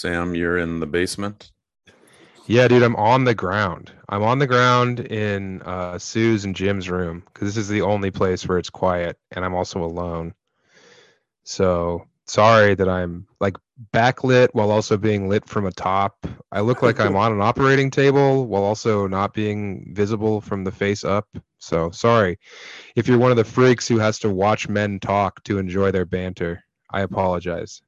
Sam, you're in the basement. Yeah, dude, I'm on the ground. I'm on the ground in uh, Sue's and Jim's room because this is the only place where it's quiet, and I'm also alone. So sorry that I'm like backlit while also being lit from a top. I look like I'm on an operating table while also not being visible from the face up. So sorry if you're one of the freaks who has to watch men talk to enjoy their banter. I apologize.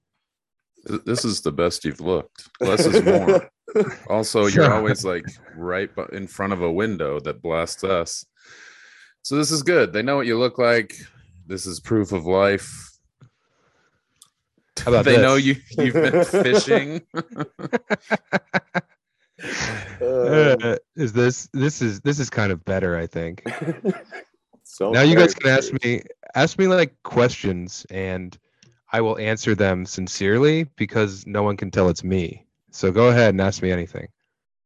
This is the best you've looked. Less is more. also, you're always like right in front of a window that blasts us. So this is good. They know what you look like. This is proof of life. How about they this? know you you've been fishing. Uh, is this this is this is kind of better, I think. so now you guys can ask me ask me like questions and I will answer them sincerely because no one can tell it's me. So go ahead and ask me anything.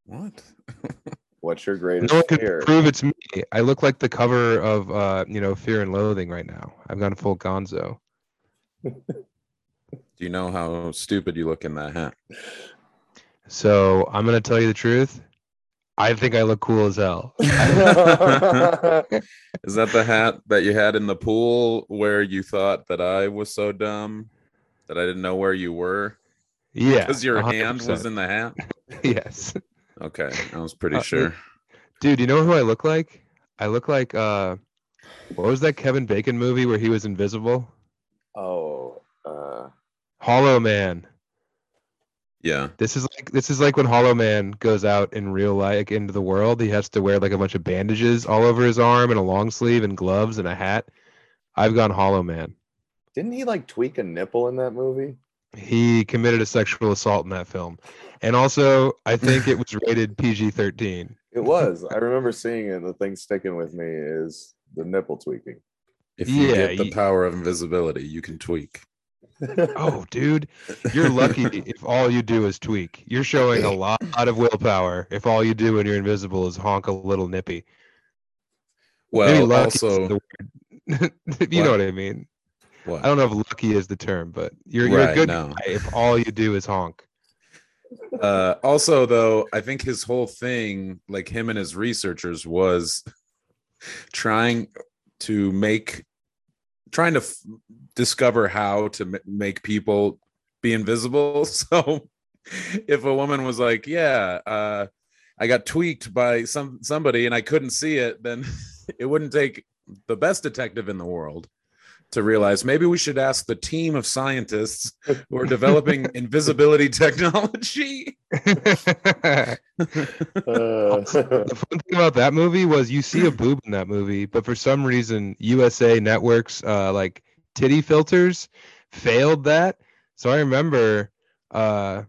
what? What's your greatest No one can fear? prove it's me. I look like the cover of uh, you know, Fear and Loathing right now. I've gone full gonzo. Do you know how stupid you look in that hat? So I'm gonna tell you the truth. I think I look cool as hell. Is that the hat that you had in the pool where you thought that I was so dumb that I didn't know where you were? Yeah. Because your hand 100%. was in the hat? yes. Okay, I was pretty Uh, sure. Dude, you know who I look like? I look like uh what was that Kevin Bacon movie where he was invisible? oh, uh, Hollow Man. Yeah. This is like this is like when Hollow Man goes out in real life like, into the world. He has to wear like a bunch of bandages all over his arm and a long sleeve and gloves and a hat. I've gone Hollow Man. didn't he like tweak a nipple in that movie? He committed a sexual assault in that film. And also, I think it was rated PG-13. It was. I remember seeing it. The thing sticking with me is the nipple tweaking. If you Yeah, get the you- power of invisibility, you can tweak. Oh, dude, you're lucky if all you do is tweak. You're showing a lot of willpower if all you do when you're invisible is honk a little nippy. Well, lucky also, the word. you know What? what I mean. what? I don't know if lucky is the term, but you're you're a good no. guy if all you do is honk. Uh, also, though, I think his whole thing, like him and his researchers, was trying to make, trying to f- discover how to m- make people be invisible. So, if a woman was like, "Yeah, uh, I got tweaked by some somebody and I couldn't see it," then it wouldn't take the best detective in the world to realize maybe we should ask the team of scientists who are developing invisibility technology. Uh, the fun thing about that movie was you see a boob in that movie, but for some reason USA Network's uh, like titty filters failed that. So I remember uh,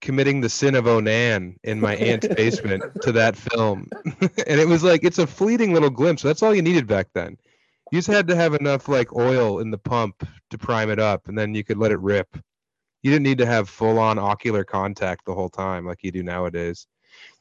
committing the sin of Onan in my aunt's basement to that film, and it was like it's a fleeting little glimpse. That's all you needed back then. You just had to have enough like oil in the pump to prime it up, and then you could let it rip. You didn't need to have full on ocular contact the whole time like you do nowadays.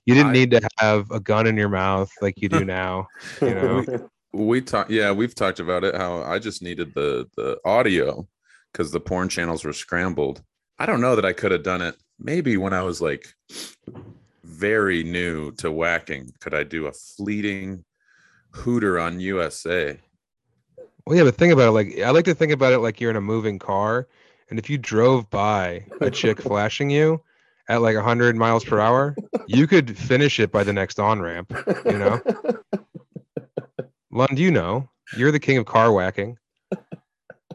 You didn't I- need to have a gun in your mouth like you do now. You know, we talked yeah we've talked about it how i just needed the the audio because the porn channels were scrambled i don't know that i could have done it maybe when i was like very new to whacking could i do a fleeting hooter on usa well, yeah, but think about it. Like, I like to think about it like you're in a moving car, and if you drove by a chick flashing you at like 100 miles per hour, you could finish it by the next on ramp. You know, Lund, you know, you're the king of car whacking.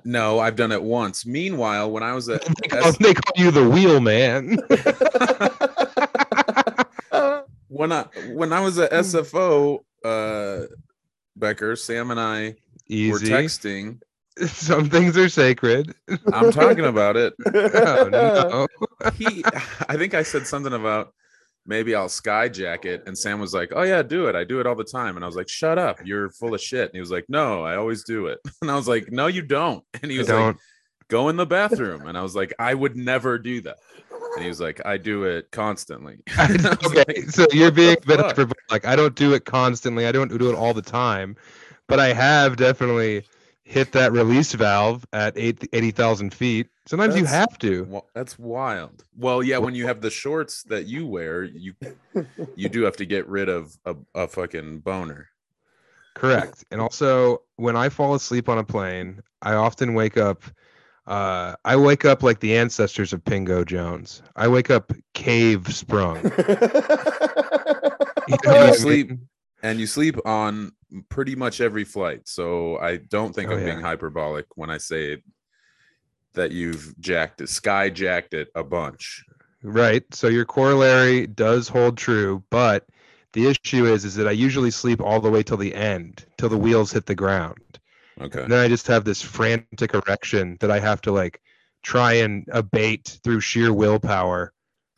no i've done it once meanwhile when i was at They call, they call you the wheel man. when i when i was at sfo uh becker sam and i were Easy. texting. Some things are sacred. i'm talking about it. Oh, no. he i think i said something about maybe i'll skyjack it and sam was like oh yeah do it. I do it all the time. And i was like shut up. You're full of shit. And he was like no i always do it. And i was like no you don't. And he was like go in the bathroom. And i was like i would never do that. And he was like i do it constantly. And I was okay, like, so you're being a bit fuck?" hyperbolic. I don't do it constantly. I don't do it all the time, but I have definitely, hit that release valve at eight- 80,000 feet. Sometimes you have to. Well, that's wild. Well, yeah, when you have the shorts that you wear, you you do have to get rid of a, a fucking boner. Correct. And also, when I fall asleep on a plane, I often wake up. Uh, I wake up like the ancestors of Pingo Jones. I wake up cave sprung. You know what I sleep- mean? And you sleep on pretty much every flight. So I don't think Oh, I'm yeah. being hyperbolic when I say that you've jacked it, sky jacked it a bunch. Right. So your corollary does hold true, but the issue is is that I usually sleep all the way till the end, till the wheels hit the ground. Okay. And then I just have this frantic erection that I have to like try and abate through sheer willpower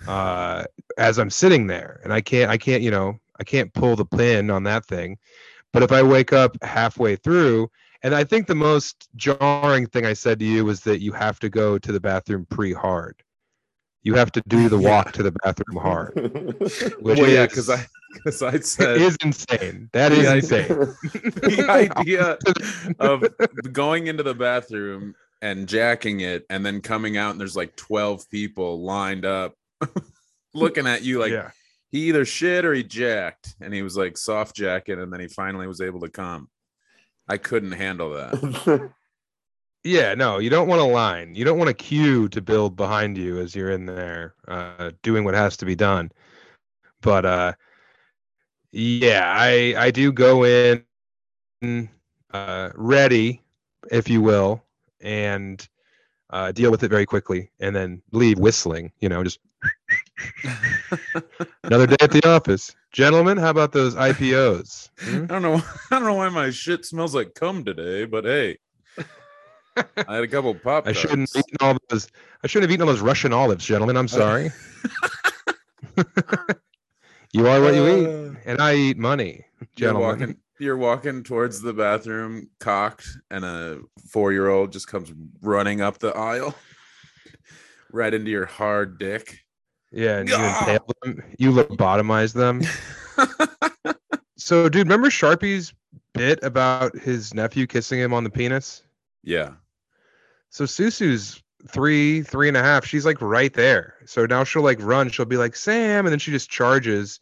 uh as I'm sitting there. And I can't I can't, you know, I can't pull the pin on that thing. But if I wake up halfway through, and I think the most jarring thing I said to you was that you have to go to the bathroom pre-hard. You have to do the Yeah. walk to the bathroom hard, which well, yeah, because I because I said is insane. That is insane. the idea of going into the bathroom and jacking it and then coming out and there's like 12 people lined up looking at you like yeah. He either shit or he jacked and he was like soft jacking and then he finally was able to come i couldn't handle that Yeah, no, you don't want a line. You don't want a queue to build behind you as you're in there uh, doing what has to be done. But uh, yeah, I I do go in uh, ready, if you will, and uh, deal with it very quickly, and then leave whistling. You know, just another day at the office, gentlemen. How about those IPOs? Hmm? i don't know i don't know why my shit smells like cum today but hey i had a couple pop I shouldn't have eaten all those. I shouldn't have eaten all those Russian olives, gentlemen. I'm sorry. you are what you eat, and I eat money, you're gentlemen. walking you're walking towards the bathroom cocked and a four-year-old just comes running up the aisle right into your hard dick Yeah, and you impale them. You lobotomize them. so, dude, remember Sharpie's bit about his nephew kissing him on the penis? yeah So Susu's three, three and a half. She's like right there. So now she'll like run. She'll be like Sam, and then she just charges,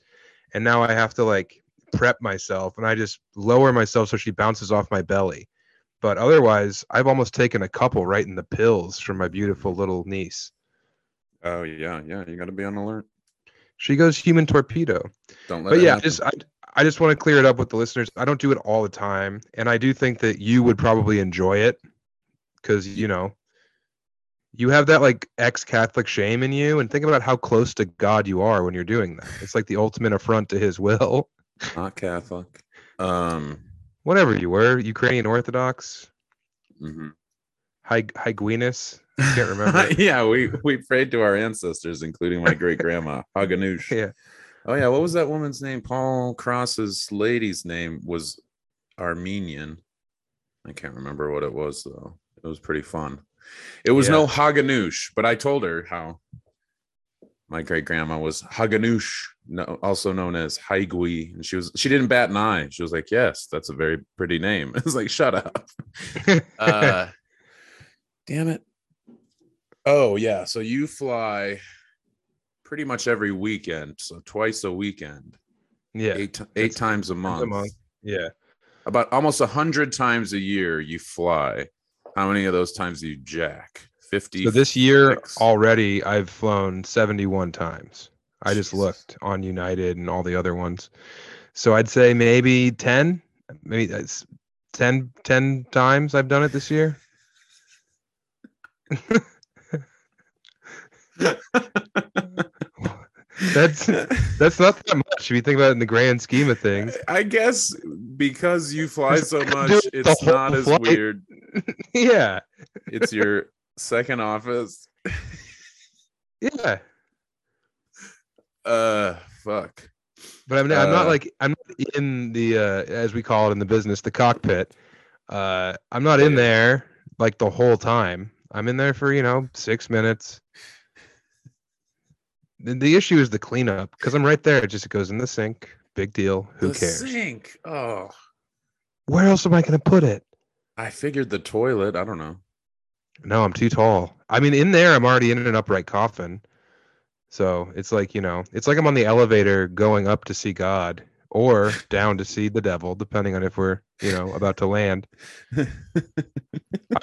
and now I have to like prep myself, and I just lower myself so she bounces off my belly. But otherwise, I've almost taken a couple right in the pills from my beautiful little niece. Oh yeah yeah you got to be on alert She goes human torpedo. don't let but yeah, happen. just I, I just want to clear it up with the listeners. I don't do it all the time, and I do think that you would probably enjoy it because you know you have that like ex-Catholic shame in you, and think about how close to God you are when you're doing that. It's like the ultimate affront to His will. not catholic um Whatever you were, Ukrainian Orthodox, mhm. Hig- Higuinus. Can't remember. yeah we we prayed to our ancestors including my great grandma Haganoush. Yeah. oh yeah what was that woman's name paul cross's lady's name was armenian i can't remember what it was though it was pretty fun it was Yeah. no Haganoush, but i told her how my great grandma was Haganoush, no, also known as Haigui, and she was she didn't bat an eye. She was like, "Yes, that's a very pretty name." I was like, "Shut up." uh, damn it. Oh yeah, so you fly pretty much every weekend, so twice a weekend, yeah, eight eight times a month. month. yeah. About almost a hundred times a year you fly. How many of those times do you jack? Fifty. So this year six? already, I've flown 71 times. I just Jesus. looked on United and all the other ones. So I'd say maybe 10, maybe that's 10, 10 times I've done it this year. That's that's not that much if you think about it in the grand scheme of things. I guess because you fly so much, do it the it's not as flight. weird. yeah, It's your second office. yeah. Uh, fuck. But I'm, I'm not Uh, like I'm not in the uh, as we call it in the business, the cockpit. Uh, I'm not in there like the whole time. I'm in there for you know six minutes. The, the issue is the cleanup because I'm right there. It just goes in the sink. Big deal. Who The cares? Sink. Oh, Where else am I going to put it? I figured the toilet. I don't know. No, I'm too tall. I mean, in there, I'm already in an upright coffin. So it's like, you know, it's like I'm on the elevator going up to see God or down to see the devil, depending on if we're, you know, about to land. I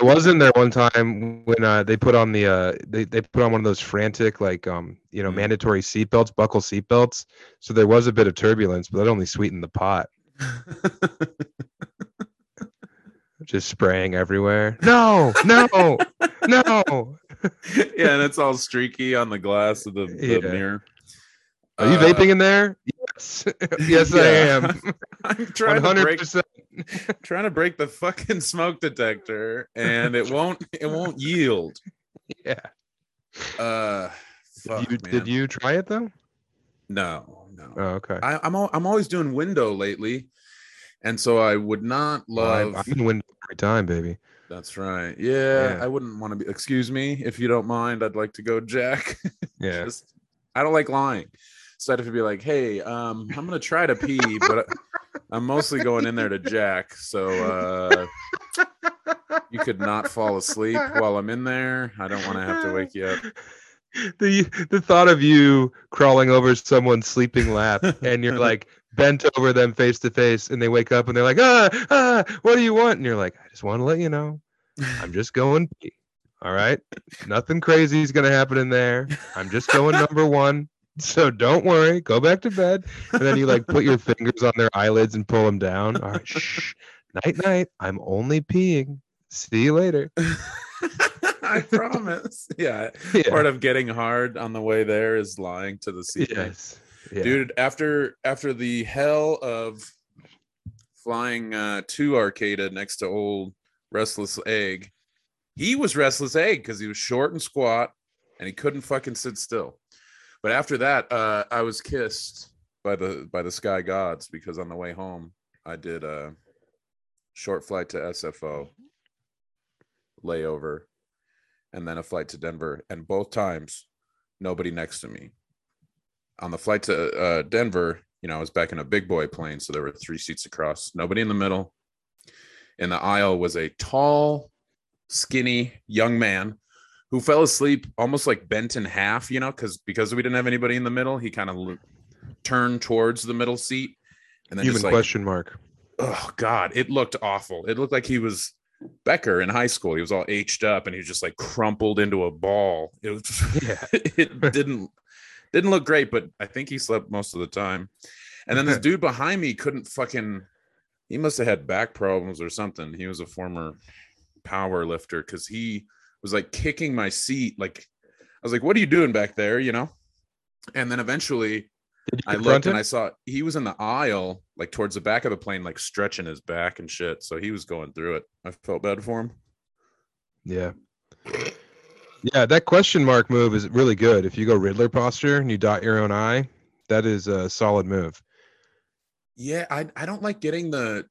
was in there one time when uh, they put on the uh, they, they put on one of those frantic like um you know Mm. mandatory seatbelts, buckle seatbelts. So there was a bit of turbulence, but that only sweetened the pot. Just spraying everywhere. No, no, no. yeah, and it's all streaky on the glass of the, the Yeah. mirror. Are you Uh, vaping in there? Yes, yes, I am. I'm trying to break trying to break the fucking smoke detector and it won't it won't yield. Yeah. Uh fuck, You, did you try it though? No, no. Oh, okay. I, I'm al- I'm always doing window lately, and so I would not Well, I- love. I'm in window every time, baby. That's right. Yeah, Yeah. I wouldn't want to be. Excuse me, if you don't mind, I'd like to go, Jack. Yeah. Just, I don't like lying, have to be like, "Hey, um, I'm gonna try to pee, but I'm mostly going in there to Jack, so uh, you could not fall asleep while I'm in there. I don't want to have to wake you up." the the thought of you crawling over someone's sleeping lap and you're like bent over them face to face and they wake up and they're like ah ah what do you want and you're like i just want to let you know i'm just going pee. all right nothing crazy is going to happen in there i'm just going number one so don't worry go back to bed. And then you like put your fingers on their eyelids and pull them down. All right shh. Night night. I'm only peeing. See you later. I promise. Yeah, yeah. part of getting hard on the way there is lying to the seatmate. yes. Yeah. dude after after the hell of flying uh to arcata next to old restless egg he was restless egg because he was short and squat and he couldn't fucking sit still but after that uh i was kissed by the by the sky gods because on the way home i did a short flight to sfo layover and then a flight to denver. And both times nobody next to me. On the flight to uh, Denver, you know, I was back in a big boy plane, so there were three seats across, nobody in the middle. In the aisle was a tall, skinny young man who fell asleep almost like bent in half, you know, because because we didn't have anybody in the middle, he kind of l- turned towards the middle seat, and then human just like, question mark oh god, it looked awful. It looked like he was Becker in high school. He was all aged up, and he was just like crumpled into a ball. It was Yeah. it didn't didn't look great, but I think he slept most of the time. And then this dude behind me couldn't fucking he must have had back problems or something. He was a former power lifter because he was like kicking my seat. Like I was like, what are you doing back there? You know? And then eventually I looked and? I saw he was in the aisle, like towards the back of the plane, like stretching his back and shit. So he was going through it. I felt bad for him. Yeah. Yeah, that question mark move is really good. If you go Riddler posture and you dot your own eye, that is a solid move. Yeah, I I don't like getting the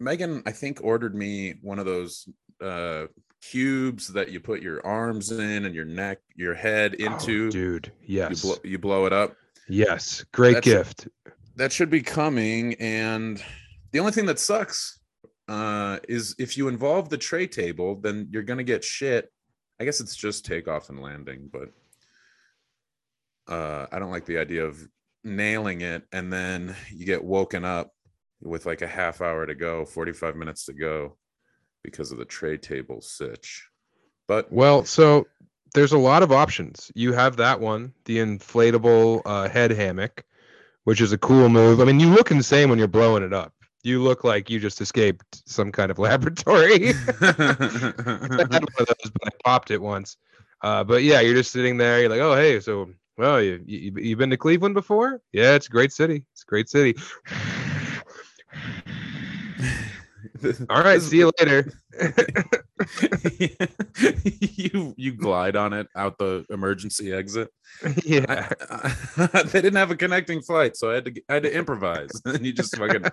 Megan, I think, ordered me one of those uh cubes that you put your arms in and your neck, your head into. Oh, dude. you Yes. you blow it up. yes. Great That's- gift. That should be coming. And the only thing that sucks uh is if you involve the tray table, then you're gonna get shit. I guess it's just takeoff and landing, but uh I don't like the idea of nailing it and then you get woken up with like a half hour to go, 45 minutes to go because of the tray table sitch. But Well, so there's a lot of options. You have that one, the inflatable uh, head hammock, which is a cool move. I mean, you look insane when you're blowing it up. You look like you just escaped some kind of laboratory. I had one of those, but I popped it once. Uh, but yeah, you're just sitting there. You're like, oh, hey, so well, you, you you been to Cleveland before? Yeah, it's a great city. It's a great city. All right, see you later. you you glide on it out the emergency exit. yeah, I- I- they didn't have a connecting flight, so I had to I had to improvise. and you just fucking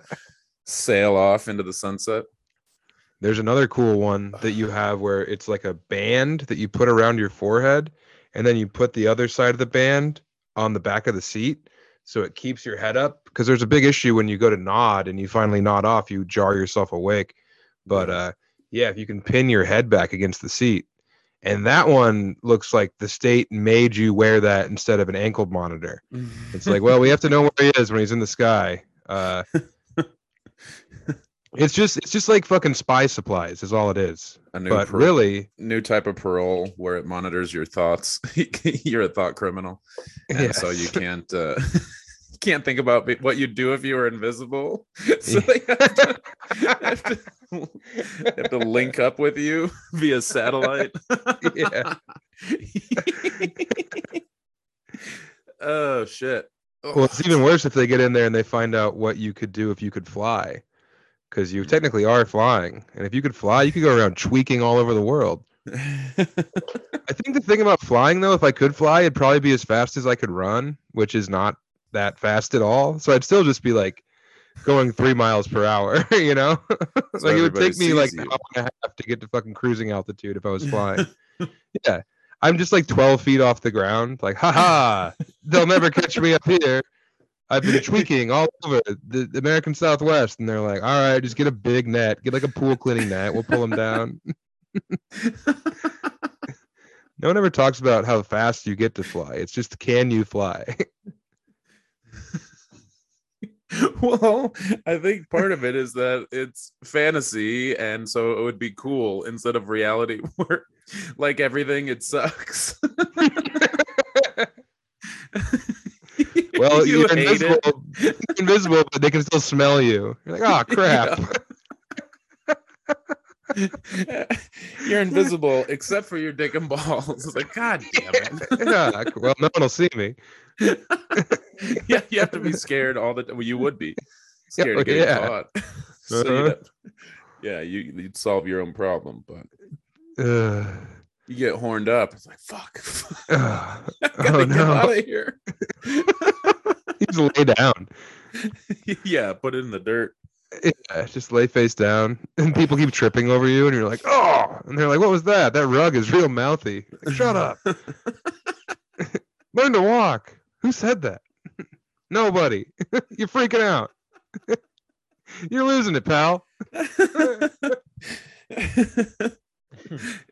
sail off into the sunset. there's another cool one that you have where it's like a band that you put around your forehead, and then you put the other side of the band on the back of the seat, so it keeps your head up. Because there's a big issue when you go to nod and you finally nod off, you jar yourself awake. But uh, Yeah, if you can pin your head back against the seat. And that one looks like the state made you wear that instead of an ankle monitor. It's like, well, we have to know where he is when he's in the sky. Uh, it's just it's just like fucking spy supplies is all it is. a new But par- really, new type of parole where it monitors your thoughts. You're a thought criminal, and so you can't uh, can't think about what you'd do if you were invisible. So they have to, have to, have to link up with you via satellite. Yeah. oh shit. Well, it's even worse if they get in there and they find out what you could do if you could fly, because you technically are flying. And if you could fly, you could go around tweaking all over the world. I think the thing about flying, though, if I could fly, it'd probably be as fast as I could run, which is not that fast at all. So I'd still just be like going three miles per hour, you know? So like it would take me like an hour and a half to get to fucking cruising altitude if I was flying. yeah. I'm just like 12 feet off the ground. Like, haha, they'll never catch me up here. I've been tweaking all over the, the American Southwest. And they're like, all right, just get a big net, get like a pool cleaning net. We'll pull them down. No one ever talks about how fast you get to fly. It's just can you fly? well, I think part of it is that it's fantasy, and so it would be cool instead of reality, where like everything it sucks. Well, You it. invisible, invisible, but they can still smell you. You're like, oh crap. You're invisible except for your dick and balls. It's like, God damn it. yeah. Well, no one will see me. yeah, you have to be scared all the time. Well, you would be scared Yeah, of getting yeah. caught. so you'd Uh-huh. yeah, you, you'd solve your own problem, but Ugh. you get horned up. It's like, fuck. Ugh. I gotta Oh, get no. out of here. Just lay down. yeah, put it in the dirt. Yeah, just lay face down, and people keep tripping over you, and you're like, "Oh!" And they're like, "What was that? That rug is real mouthy." Like, Shut up. Learn to walk. Who said that? Nobody. you're freaking out. you're losing it, pal.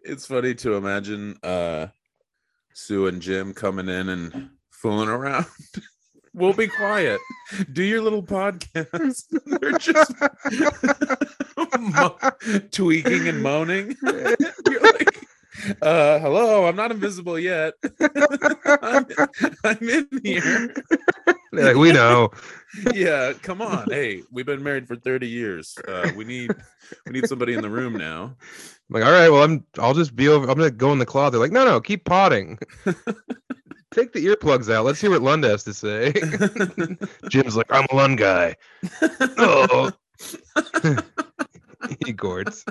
it's funny to imagine uh Sue and Jim coming in and fooling around. We'll be quiet. Do your little podcast. They're just tweaking and moaning. You're like, uh, hello, I'm not invisible yet. I'm, I'm in here. They're like, we know. Yeah, come on. Hey, we've been married for 30 years. Uh, we need we need somebody in the room now. I'm like, all right, well, I'm. I'll just be over. I'm gonna go in the closet. They're like, no, no, keep potting. Take the earplugs out. Let's hear what Lund has to say. Jim's like, I'm a Lund guy. oh, he gorts.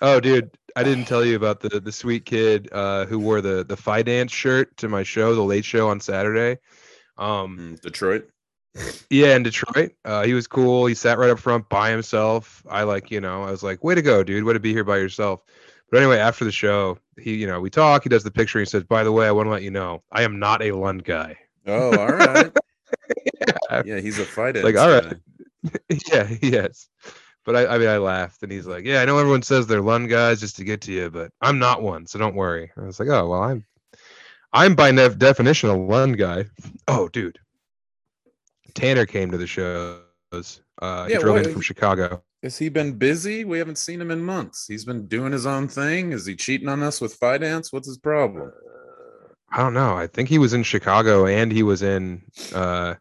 oh, dude, I didn't tell you about the the sweet kid uh, who wore the the Fi Dance shirt to my show, the Late Show on Saturday. Um, Mm, Detroit. yeah, in Detroit. Uh, he was cool. He sat right up front by himself. I like, you know, I was like, way to go, dude. Way to be here by yourself. But anyway, after the show, he, you know, we talk. He does the picture. He says, by the way, I want to let you know, I am not a Lund guy. Oh, all right. Yeah. yeah, he's a fight. Like, all right. yeah, he is. But I, I mean, I laughed, and he's like, "Yeah, I know everyone says they're Lund guys just to get to you, but I'm not one, so don't worry." I was like, "Oh well, I'm, I'm by nef- definition a Lund guy." Oh, dude, Tanner came to the shows. Uh, he drove what- in from Chicago. Has he been busy? We haven't seen him in months. He's been doing his own thing. Is he cheating on us with finance? What's his problem? I don't know. I think he was in Chicago and he was in uh,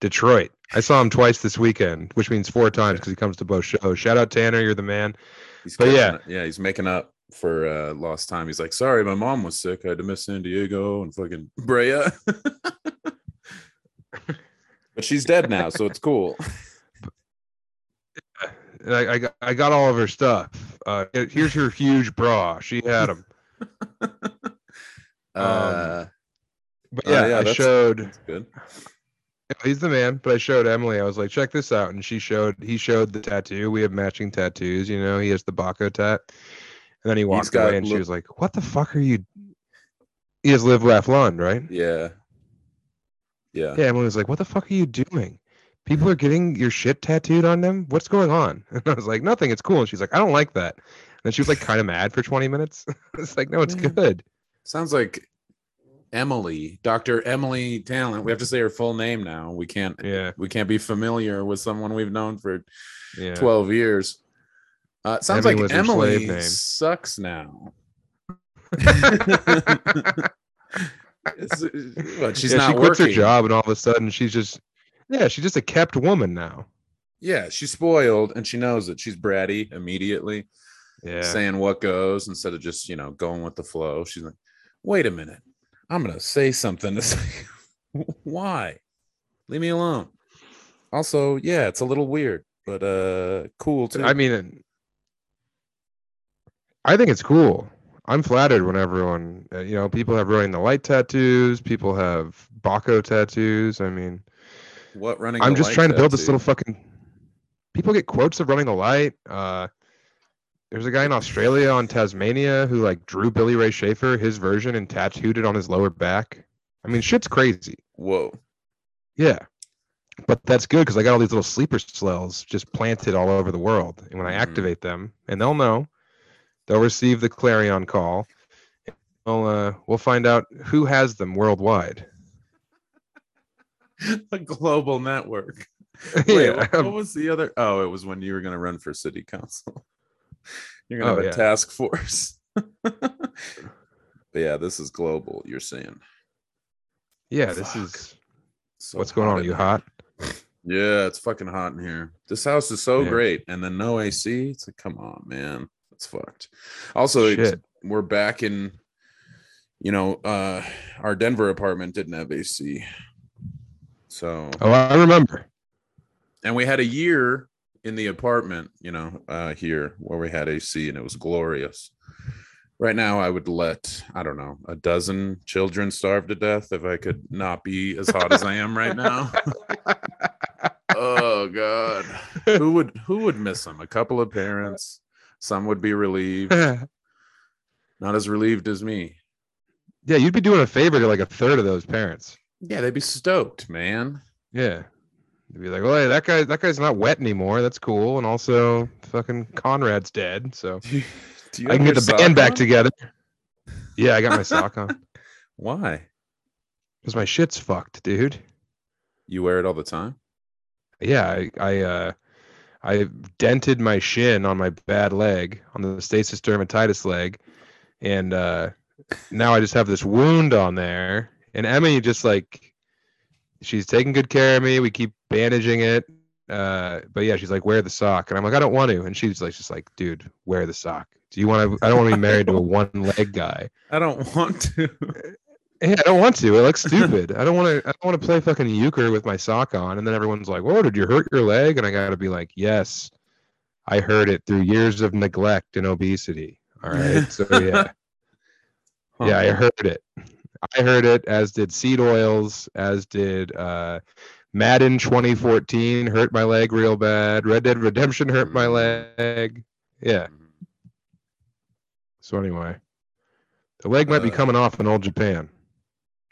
Detroit. I saw him twice this weekend, which means four times because he comes to both shows. Shout out Tanner, you're the man. He's But yeah. it. yeah, he's making up for uh lost time. He's like, sorry, my mom was sick. I had to miss San Diego and fucking Brea. but she's dead now, so it's cool. And I, I got I got all of her stuff. Uh, here's her huge bra. She had them. Uh, But Oh, yeah, yeah, I that's- showed. that's good. He's the man. But I showed Emily. I was like, check this out, and she showed. He showed the tattoo. We have matching tattoos. You know, he has the Baco tat. And then he walked away, and she was like, "What the fuck are you?" He has live, laugh, Lund, right? Yeah. Yeah. Yeah, Emily was like, "What the fuck are you doing?" People are getting your shit tattooed on them. What's going on? And I was like, nothing. It's cool. And she's like, I don't like that. And then she was like, kind of mad for 20 minutes. it's like, no, it's Yeah. good. Sounds like Emily, Dr. Emily Tallent. We have to say her full name now. We can't Yeah, we can't be familiar with someone we've known for yeah. 12 years. Uh, sounds Emily like was her slave Emily sucks now. It's- what, she's yeah, not she quits working. her job, and all of a sudden, she's just, yeah, she's just a kept woman now. Yeah, she's spoiled and she knows it. She's bratty immediately, Yeah. saying what goes instead of just, you know, going with the flow. She's like, wait a minute. I'm going to say something to say. Why? Leave me alone. Also, yeah, it's a little weird, but uh cool too. I mean, I think it's cool. I'm flattered when everyone, uh, you know, people have running the light tattoos, people have Baco tattoos. I mean, what running I'm just trying to build this tattoo? little fucking. People get quotes of running the light. Uh, there's a guy in Australia on Tasmania who like drew Billy Ray Schafer his version and tattooed it on his lower back. I mean, shit's crazy. Whoa. Yeah. But that's good because I got all these little sleeper cells just planted all over the world. And when I Mhm. activate them, and they'll know, they'll receive the clarion call. We'll, uh, we'll find out who has them worldwide. a global network. Wait, yeah. what, what was the other? Oh, it was when you were going to run for city council. You're going to Oh, have a yeah. task force. but yeah, this is global. You're saying. yeah, this is So what's going on. Are you hot? Yeah, it's fucking hot in here. This house is so Yeah. great, and then no AC. It's like, come on, man, that's fucked. Also, it's- Shit. we're back in. You know, uh our Denver apartment didn't have AC, so Oh, I remember. and we had a year in the apartment. You know, uh here where we had AC, and it was glorious. Right now, I would let I don't know a dozen children starve to death if I could not be as hot as I am right now. oh god who would who would miss them a couple of parents some would be relieved not as relieved as me Yeah, you'd be doing a favor to like a third of those parents. Yeah they'd be stoked man Yeah. You'd be like, well, hey, that guy, that guy's not wet anymore. That's cool. And also, fucking Conrad's dead. So do you, do you I can get the band back together. Yeah, I got my sock on why because my shit's fucked, dude. you wear it all the time Yeah, I, I, uh, I dented my shin on my bad leg, on the stasis dermatitis leg, and uh, now I just have this wound on there. And Emmy just like, she's taking good care of me. We keep bandaging it. Uh, but yeah, she's like, wear the sock, and I'm like, I don't want to. And she's like, just like, dude, wear the sock. Do you want to? I don't want to be married to a one leg guy. i don't want to Yeah, I don't want to. It looks stupid. I don't want to. I don't want to play fucking euchre with my sock on, and then everyone's like, "Whoa, did you hurt your leg?" And I got to be like, "Yes, I heard it through years of neglect and obesity." All right, so yeah, yeah, I heard it. I heard it, as did seed oils, as did uh, Madden 2014 hurt my leg real bad. Red Dead Redemption hurt my leg. Yeah. So anyway, the leg might be Uh, coming off in old Japan.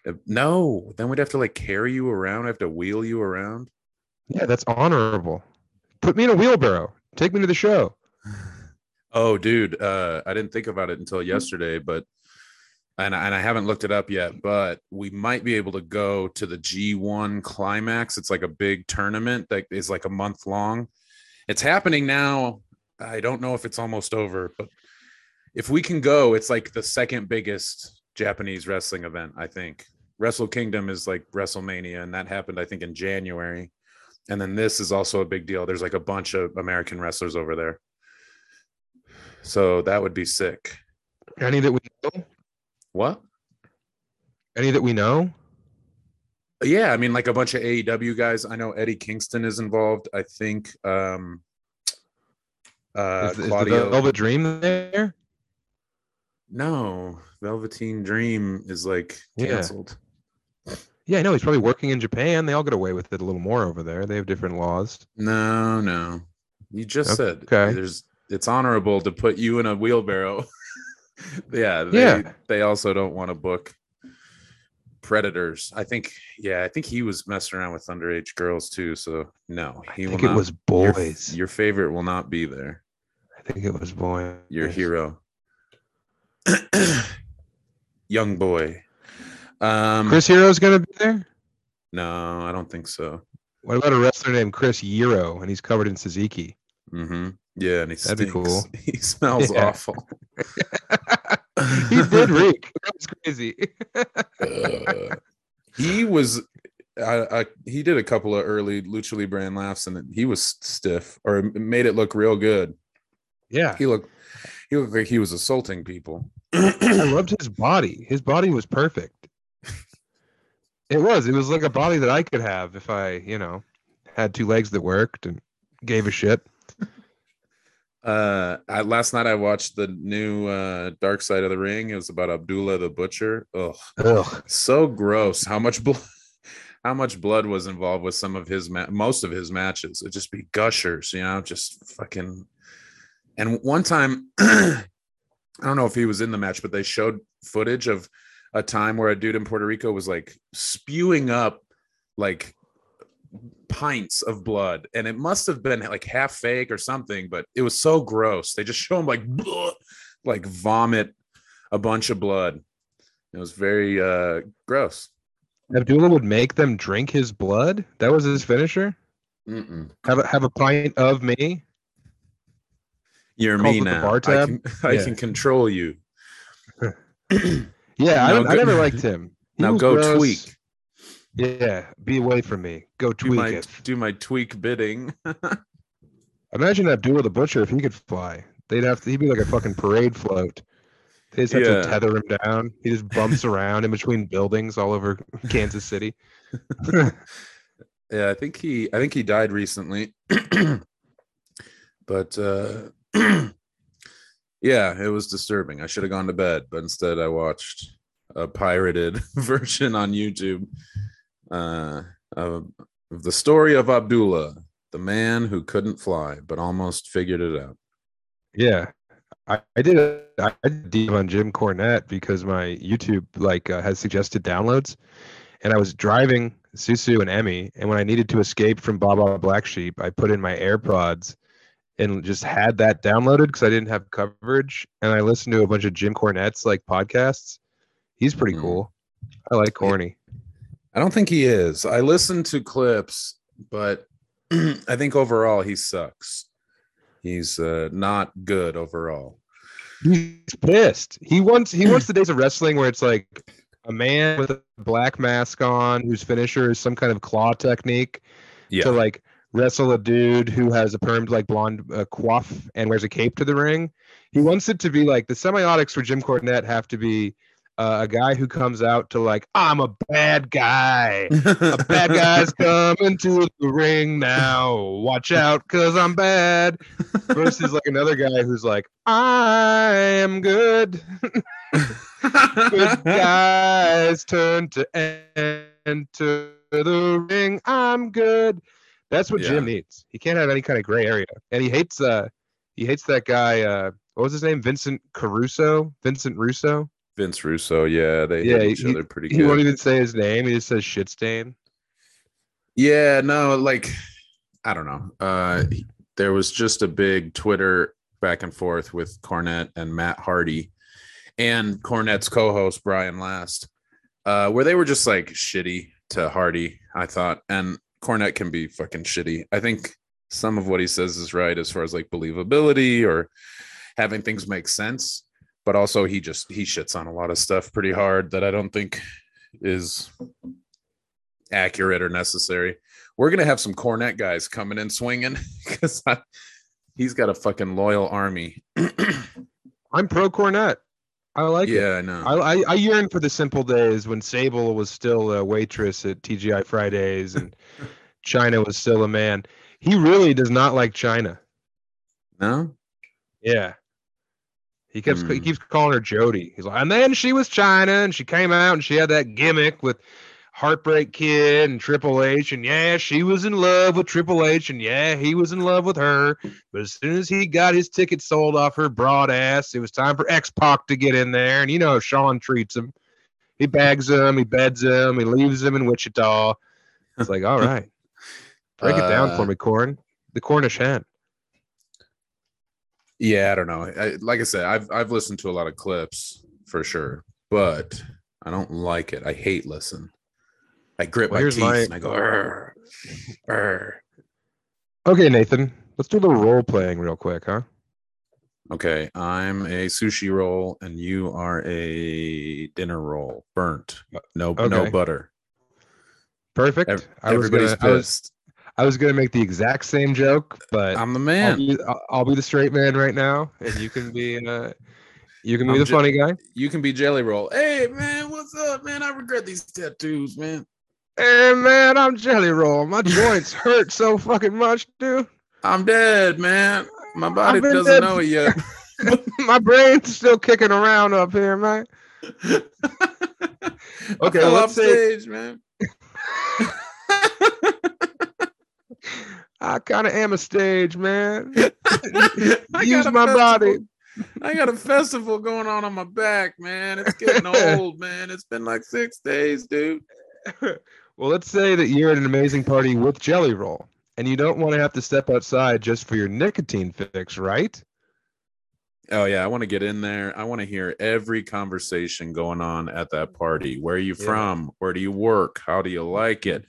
Uh, no then we'd have to like carry you around I have to wheel you around Yeah, that's honorable. Put me in a wheelbarrow. Take me to the show. Oh, dude, uh, I didn't think about it until yesterday, but and I- and I haven't looked it up yet, but we might be able to go to the G1 climax. It's like a big tournament that is like a month long. It's happening now. I don't know if it's almost over, but if we can go, it's like the second biggest Japanese wrestling event, I think. Wrestle Kingdom is like WrestleMania, and that happened, I think, in January. And then this is also a big deal. There's like a bunch of American wrestlers over there. So that would be sick. Any that we know? What? Any that we know? Yeah, I mean, like a bunch of AEW guys. I know Eddie Kingston is involved. I think um uh is, is the Velvet Dream there? no, Velveteen Dream is like canceled. Yeah, I know. He's probably working in Japan. They all get away with it a little more over there. They have different laws. No, no. You just said Okay. there's it's honorable to put you in a wheelbarrow. yeah, they, Yeah. they also don't want to book predators. I think, yeah, I think he was messing around with underage girls too. So no, he I think will it not- was boys. Your, favorite will not be there. I think it was boys. Your hero, young boy. Um, Chris Hero's gonna be there. no, I don't think so. What about a wrestler named Chris Hero and he's covered in Suzuki? hmm Yeah, and he That'd be cool. He smells Yeah. awful. he did reek. That was crazy. Uh, he was I, I he did a couple of early lucha libre and laughs and he was stiff or made it look real good yeah, he looked he looked like he was assaulting people I loved his body. His body was perfect. It was. It was like a body that I could have if I, you know, had two legs that worked and gave a shit. Uh I, last night i watched the new uh dark side of the ring. It was about abdullah the butcher. Oh Ugh. so gross. How much blood how much blood was involved with some of his ma- most of his matches? It'd just be gushers you know just fucking. And one time i don't know if he was in the match but they showed footage of a time where a dude in puerto rico was like spewing up like pints of blood and it must have been like half fake or something but it was so gross they just show him like like vomit a bunch of blood it was very uh gross Abdullah would make them drink his blood. That was his finisher. Mm-mm. Have a, have a pint of me. you're me now I, can, I Yeah. can control you Yeah, I, I never liked him. He now go gross. tweak Yeah, be away from me. Go do tweak my it. do my tweak bidding Imagine Abdullah the Butcher if he could fly. They'd have to. He'd be like a fucking parade float. They just have Yeah. to tether him down. He just bumps around in between buildings all over Kansas City. yeah i think he i think he died recently but uh yeah it was disturbing i should have gone to bed but instead i watched a pirated version on youtube uh of, of the story of abdullah the man who couldn't fly but almost figured it out Yeah, I, I did. A, I did deep on Jim Cornette because my YouTube like uh, has suggested downloads, and I was driving Susu and Emmy, and when I needed to escape from Baba Black Sheep, I put in my AirPods and just had that downloaded because I didn't have coverage, and I listened to a bunch of Jim Cornette's like podcasts. He's pretty Mm. cool. I like corny. I don't think he is. I listened to clips, but I think overall he sucks. He's uh, not good overall. He's pissed. He wants he wants the days of wrestling where it's like a man with a black mask on whose finisher is some kind of claw technique Yeah. to like wrestle a dude who has a permed like blonde uh, coif and wears a cape to the ring. He wants it to be like the semiotics for Jim Cornette have to be uh, a guy who comes out to like I'm a bad guy. A bad guy's coming to the ring now. Watch out, cause I'm bad. Versus like another guy who's like, I am good. Good guys turn to enter the ring. I'm good. That's what Jim needs. He can't have any kind of gray area. And he hates uh he hates that guy uh what was his name? Vincent Caruso? Vincent Russo? Vince Russo, yeah, they Yeah, hit each he- other pretty good. He won't even say his name. He just says shit stain. Yeah, no, like I don't know. Uh there was just a big Twitter back and forth with Cornette and Matt Hardy and Cornette's co-host Brian Last, uh, where they were just like shitty to Hardy, I thought. And Cornette can be fucking shitty. I think some of what he says is right as far as like believability or having things make sense. But also he just he shits on a lot of stuff pretty hard that I don't think is accurate or necessary. We're gonna have some Cornette guys coming in swinging because he's got a fucking loyal army. I'm pro Cornette. I like it. yeah, I know. I, I I yearn for the simple days when Sable was still a waitress at TGI Fridays and Chyna was still a man. He really does not like Chyna. no, Yeah. He keeps he Hmm. keeps calling her Jody. He's like, and then she was Chyna, and she came out and she had that gimmick with Heartbreak Kid and Triple H, and yeah, she was in love with Triple H, and yeah, he was in love with her. But as soon as he got his ticket sold off her broad ass, it was time for X Pac to get in there, and you know how Shawn treats him. he bags him, he beds him, he leaves him in Wichita. It's like, all right, break it down for Uh, me, Corn. The Cornish hen. Yeah, I don't know. I, like I said, I've I've listened to a lot of clips for sure, but I don't like it. I hate listen. I grit Well, my teeth my- and I go. "Arr, arr." Okay, Nathan, let's do the role playing real quick, huh? Okay, I'm a sushi roll and you are a dinner roll, burnt, no no butter. Perfect. Ev- I was Everybody's gonna, pissed. I was gonna make the exact same joke, but I'm the I'll man. be, I'll, I'll be the straight man right now, and you can be uh, you can be I'm the ju- funny guy. You can be jelly roll. Hey man, what's up, man? I regret these tattoos, man. Hey man, I'm Jelly Roll. My joints hurt so fucking much, dude. I'm dead, man. My body doesn't dead. know it yet. My brain's still kicking around up here, man. okay, let's off say- stage, man. I kind of am a stage man. I Use my body. I got a festival going on on my back, man. It's getting old, man. It's been like six days, dude. well, let's say that you're at an amazing party with Jelly Roll, and you don't want to have to step outside just for your nicotine fix, right? Oh yeah, I want to get in there. I want to hear every conversation going on at that party. Where are you Yeah. from? Where do you work? How do you like it?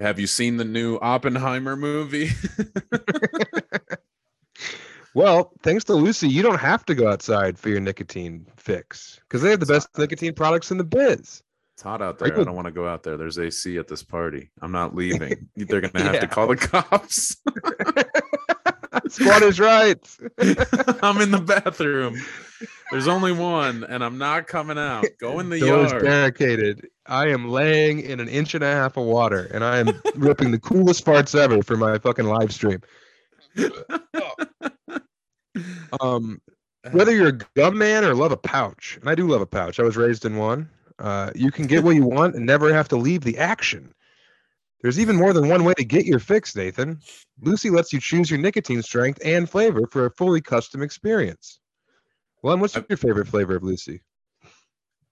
Have you seen the new Oppenheimer movie? Well, thanks to Lucy, you don't have to go outside for your nicotine fix because they have the best nicotine products in the biz. It's hot out there. I don't want to go out there. There's AC at this party. I'm not leaving. They're gonna have Yeah. to call the cops. Squad is right. I'm in the bathroom. There's only one, and I'm not coming out. Go in the Doors yard. barricaded. I am laying in an inch and a half of water, and I am ripping the coolest farts ever for my fucking live stream. Um, whether you're a gum man or love a pouch, and I do love a pouch. I was raised in one. Uh, you can get what you want and never have to leave the action. There's even more than one way to get your fix, Nathan. Lucy lets you choose your nicotine strength and flavor for a fully custom experience. Well, and what's your favorite flavor of Lucy?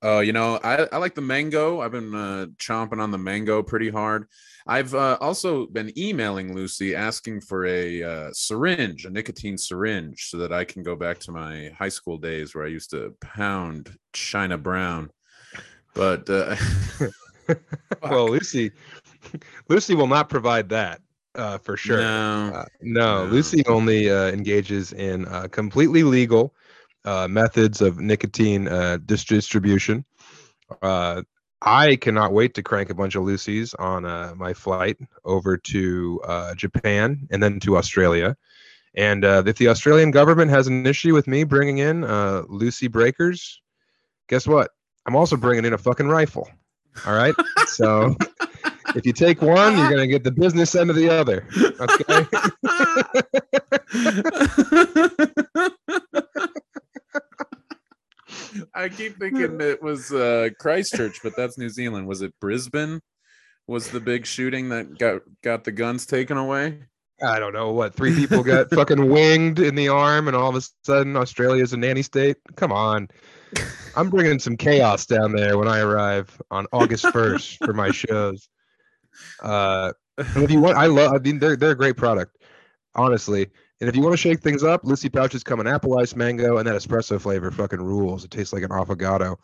Oh, you know, I, I like the mango. I've been uh, chomping on the mango pretty hard. I've uh, also been emailing Lucy asking for a uh, syringe, a nicotine syringe, so that I can go back to my high school days where I used to pound China Brown. But uh, Well, Lucy, Lucy will not provide that uh, for sure. no. Uh, no, No. Lucy only uh, engages in uh, completely legal uh, methods of nicotine uh, dis- distribution. Uh, I cannot wait to crank a bunch of Lucy's on uh, my flight over to uh, Japan and then to Australia. And uh, if the Australian government has an issue with me bringing in uh, Lucy breakers, guess what? I'm also bringing in a fucking rifle. All right. So if you take one, you're going to get the business end of the other. Okay. I keep thinking it was uh, Christchurch, but that's New Zealand. Was it Brisbane? Was the big shooting that got got the guns taken away? I don't know what three people got fucking winged in the arm, and all of a sudden Australia's a nanny state. Come on, I'm bringing some chaos down there when I arrive on August 1st for my shows. Uh, and if you want, I love. I mean, they're they're a great product, honestly. And if you want to shake things up, Lucy pouches come in apple ice mango, and that espresso flavor fucking rules. It tastes like an affogato.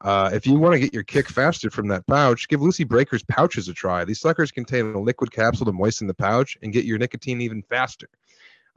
Uh, if you want to get your kick faster from that pouch, give Lucy Breakers pouches a try. These suckers contain a liquid capsule to moisten the pouch and get your nicotine even faster.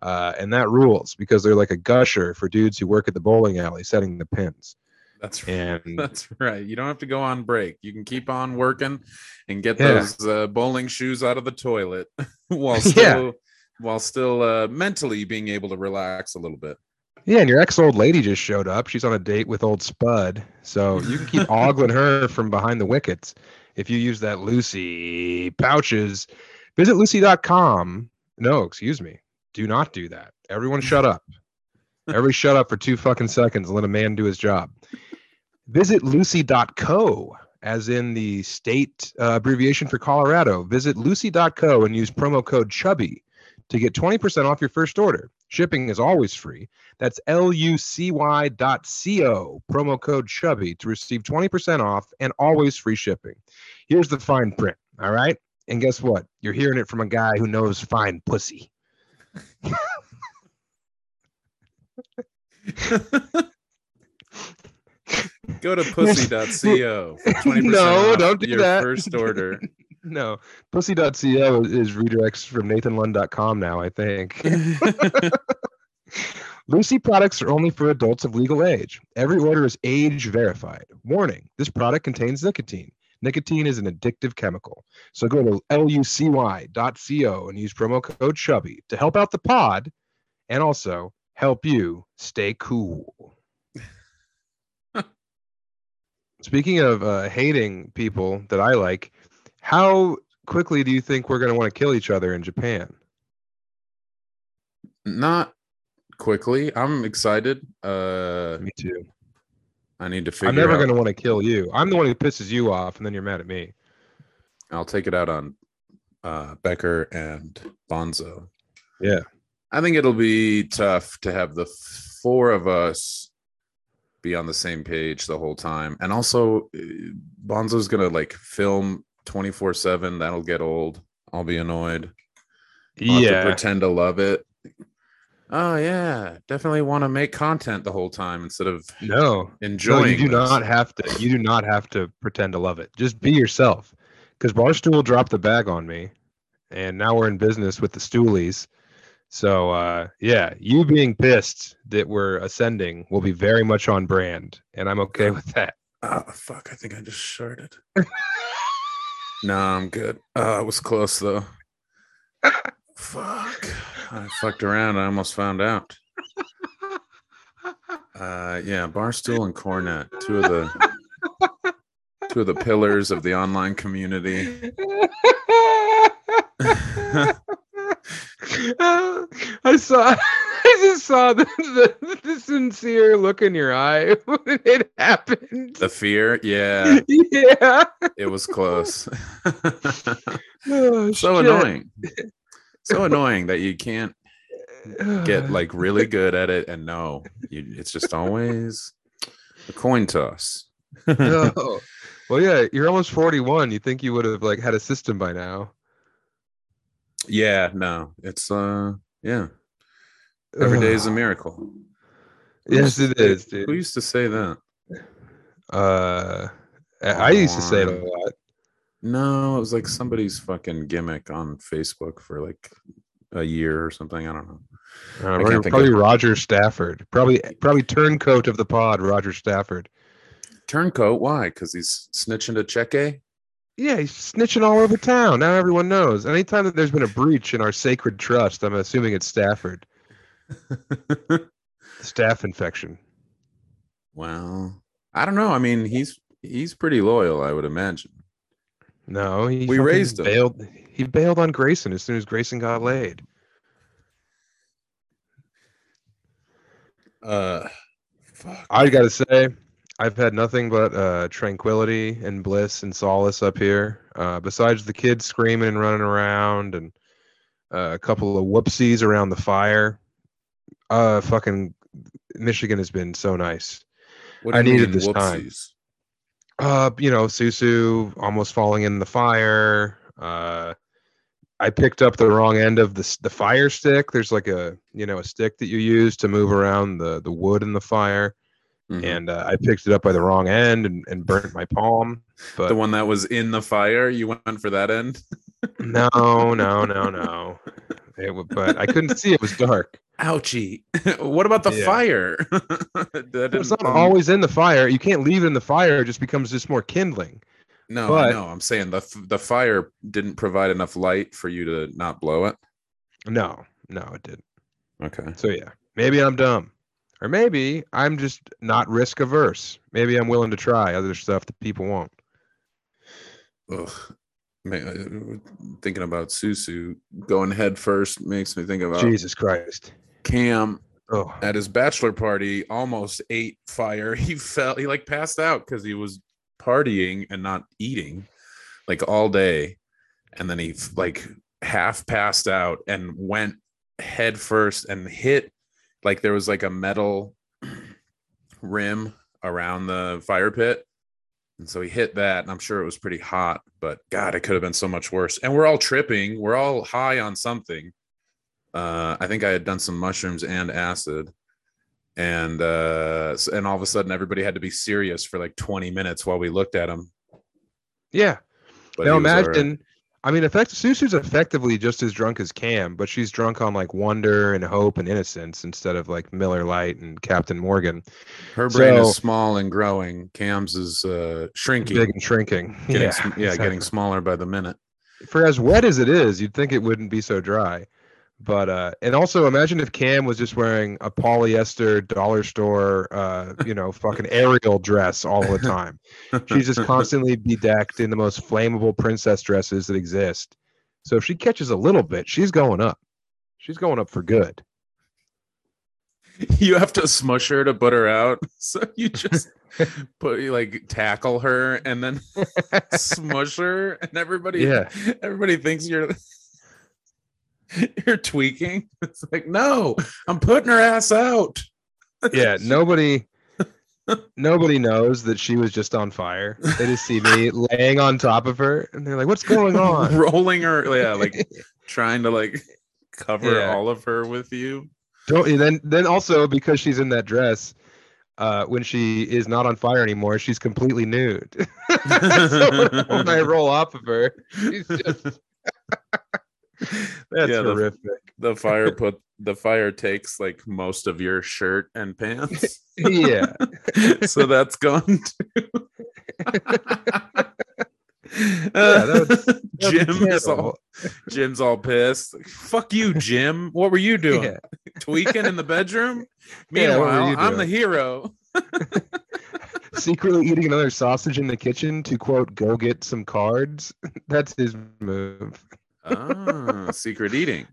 Uh, and that rules because they're like a gusher for dudes who work at the bowling alley setting the pins. That's And That's right. You don't have to go on break. You can keep on working and get Yeah. those uh, bowling shoes out of the toilet while Yeah. While still uh, mentally being able to relax a little bit. yeah, and your ex old lady just showed up. She's on a date with old Spud. So you can keep ogling her from behind the wickets if you use that Lucy pouches. Visit lucy.com. No, excuse me. Do not do that. Everyone shut up. Everybody shut up for two fucking seconds and let a man do his job. Visit lucy.co, as in the state uh, abbreviation for Colorado. Visit lucy.co and use promo code chubby to get 20% off your first order. Shipping is always free. That's L-U-C-Y dot C-O, promo code chubby to receive 20% off and always free shipping. Here's the fine print. All right. And guess what? You're hearing it from a guy who knows fine pussy. Go to pussy.co for 20% No, off don't do your that. first order. No, pussy.co is redirects from nathanlund.com now, I think. Lucy products are only for adults of legal age. Every order is age verified. Warning this product contains nicotine. Nicotine is an addictive chemical. So go to lucy.co and use promo code chubby to help out the pod and also help you stay cool. Speaking of uh, hating people that I like, how quickly do you think we're going to want to kill each other in Japan? Not quickly. I'm excited. Uh Me too. I need to figure I'm never out going to want to kill you. I'm the one who pisses you off, and then you're mad at me. I'll take it out on uh Becker and Bonzo. Yeah. I think it'll be tough to have the four of us be on the same page the whole time. And also uh, Bonzo's going to like film 24/7. That'll get old. I'll be annoyed. I'll have to pretend to love it. Oh yeah, definitely want to make content the whole time instead of No, enjoying. no, you do this. not have to. You do not have to pretend to love it. Just be yourself. Because Barstool dropped the bag on me, and now we're in business with the Stoolies. So uh, yeah, you being pissed that we're ascending will be very much on brand, and I'm okay with that. Oh fuck! I think I just sharded. no, I'm good. Uh, it was close though. fuck! I fucked around. I almost found out. Uh, yeah, Barstool and Cornette, two of the two of the pillars of the online community. I saw. I just saw the, the, the sincere look in your eye when it happened. The fear, yeah, yeah. it was close. Oh, so shit. annoying. So annoying that you can't get like really good at it and no you, it's just always a coin toss Oh. Well, yeah, you're almost 41. You think you would have like had a system by now? Yeah no it's uh yeah. Every day is a miracle. Who Yes, used to say- dude. who used to say that? Uh, I I used to say it a lot. no it was like somebody's fucking gimmick on facebook for like a year or something i don't know. Uh, can't probably probably Roger Stafford. Probably probably turncoat of the pod, Roger Stafford. turncoat? Why? Because he's snitching to cheque Yeah, he's snitching all over town. Now everyone knows. Anytime that there's been a breach in our sacred trust, I'm assuming it's Stafford. Staff infection. well i don't know i mean he's he's pretty loyal i would imagine No, he We raised him. bailed. He bailed on Grayson as soon as Grayson got laid. uh fuck. I gotta say, I've had nothing but uh, tranquility and bliss and solace up here. Uh, besides the kids screaming and running around, and uh, a couple of whoopsies around the fire. Uh, fucking Michigan has been so nice. What do I you needed this time. Uh, you know, Susu almost falling in the fire. Uh, I picked up the wrong end of the the fire stick. There's like a you know a stick that you use to move around the the wood in the fire, Mhm. and uh, I picked it up by the wrong end and, and burnt my palm. But the one that was in the fire, you went for that end. no, no, no, no. It, but I couldn't see. It was dark. Ouchie! what about the Yeah. fire? It's not always in the fire. You can't leave it in the fire. It just becomes just more kindling. No, but- know. I'm saying the the fire didn't provide enough light for you to not blow it. No, no, it didn't. Okay. So yeah, maybe I'm dumb, or maybe I'm just not risk averse. Maybe I'm willing to try other stuff that people won't. Ugh. Man, thinking about Susu going head first makes me think about Jesus Christ. Cam Oh, at his bachelor party. Almost ate fire. He fell. He like passed out because he was partying and not eating like all day, and then he like half passed out and went head first and hit like there was like a metal rim around the fire pit. And so he hit that, and I'm sure it was pretty hot, but God, it could have been so much worse. And we're all tripping, we're all high on something. Uh, I think I had done some mushrooms and acid, and uh, and all of a sudden everybody had to be serious for like 20 minutes while we looked at him. Yeah. But now all right. I mean, effect, Susu's effectively just as drunk as Cam, but she's drunk on like wonder and hope and innocence instead of like Miller Lite and Captain Morgan. her brain so- is small and growing. Cam's is uh, shrinking, Big and shrinking. getting yeah, yeah, getting smaller by the minute. for as wet as it is, you'd think it wouldn't be so dry. But uh and also imagine if Cam was just wearing a polyester dollar store uh you know fucking Ariel dress all the time. She's just constantly bedecked in the most flammable princess dresses that exist. So if she catches a little bit, she's going up. She's going up for good. you have to smush her to put her out. So you just put you like tackle her and then smush her, and everybody Yeah. everybody thinks you're you're tweaking. It's like, no, I'm putting her ass out. Yeah, nobody nobody knows that she was just on fire. They just see me laying on top of her and they're like, "What's going on?" rolling her, yeah, like trying to like cover Yeah. all of her with you. Don't then then also because she's in that dress, uh, when she is not on fire anymore, she's completely nude. so when, when I roll off of her, she's just that's Yeah, the- horrific. The fire put the fire takes like most of your shirt and pants. yeah, so that's gone too. that that'd Jim is all. Jim's all pissed. Fuck you, Jim. What were you doing? Yeah. Tweaking in the bedroom? Yeah, Meanwhile, you I'm the hero. secretly eating another sausage in the kitchen to quote go get some cards. That's his move. Ah, secret eating.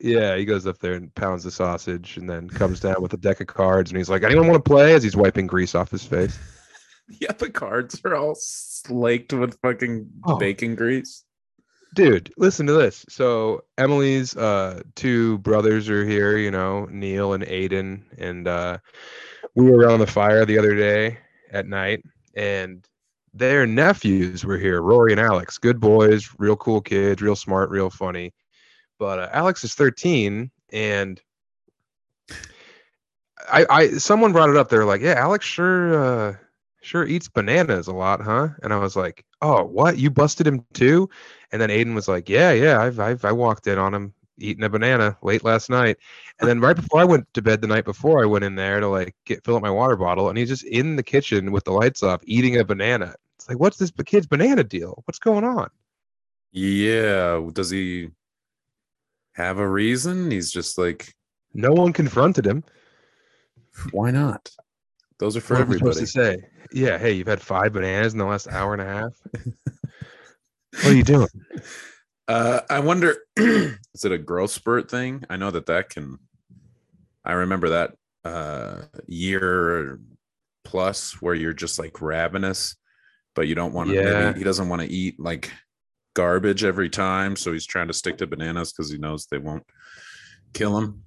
Yeah, he goes up there and pounds the sausage and then comes down with a deck of cards and he's like, anyone want to play? As he's wiping grease off his face. Yeah, the cards are all slaked with fucking Oh. bacon grease. Dude, listen to this. So Emily's uh two brothers are here, you know, Neil and Aiden, and uh we were around the fire the other day at night, and their nephews were here, Rory and Alex. Good boys, real cool kids, real smart, real funny. But uh, Alex is 13, and I, I, someone brought it up. They're like, "Yeah, Alex sure, uh, sure eats bananas a lot, huh?" And I was like, "Oh, what? You busted him too?" And then Aiden was like, "Yeah, yeah, I've, I've, I walked in on him eating a banana late last night." And then right before I went to bed the night before, I went in there to like get fill up my water bottle, and he's just in the kitchen with the lights off, eating a banana. It's like, what's this kid's banana deal? What's going on? Yeah. Does he have a reason? He's just like, No one confronted him. why not? Those are for what everybody. to say? Yeah, hey, you've had five bananas in the last hour and a half. what are you doing? Uh, I wonder, is it a growth spurt thing? I know that that can. I remember that uh, year plus where you're just like ravenous, but you don't want to. Yeah. Maybe he doesn't want to eat like garbage every time, so he's trying to stick to bananas because he knows they won't kill him.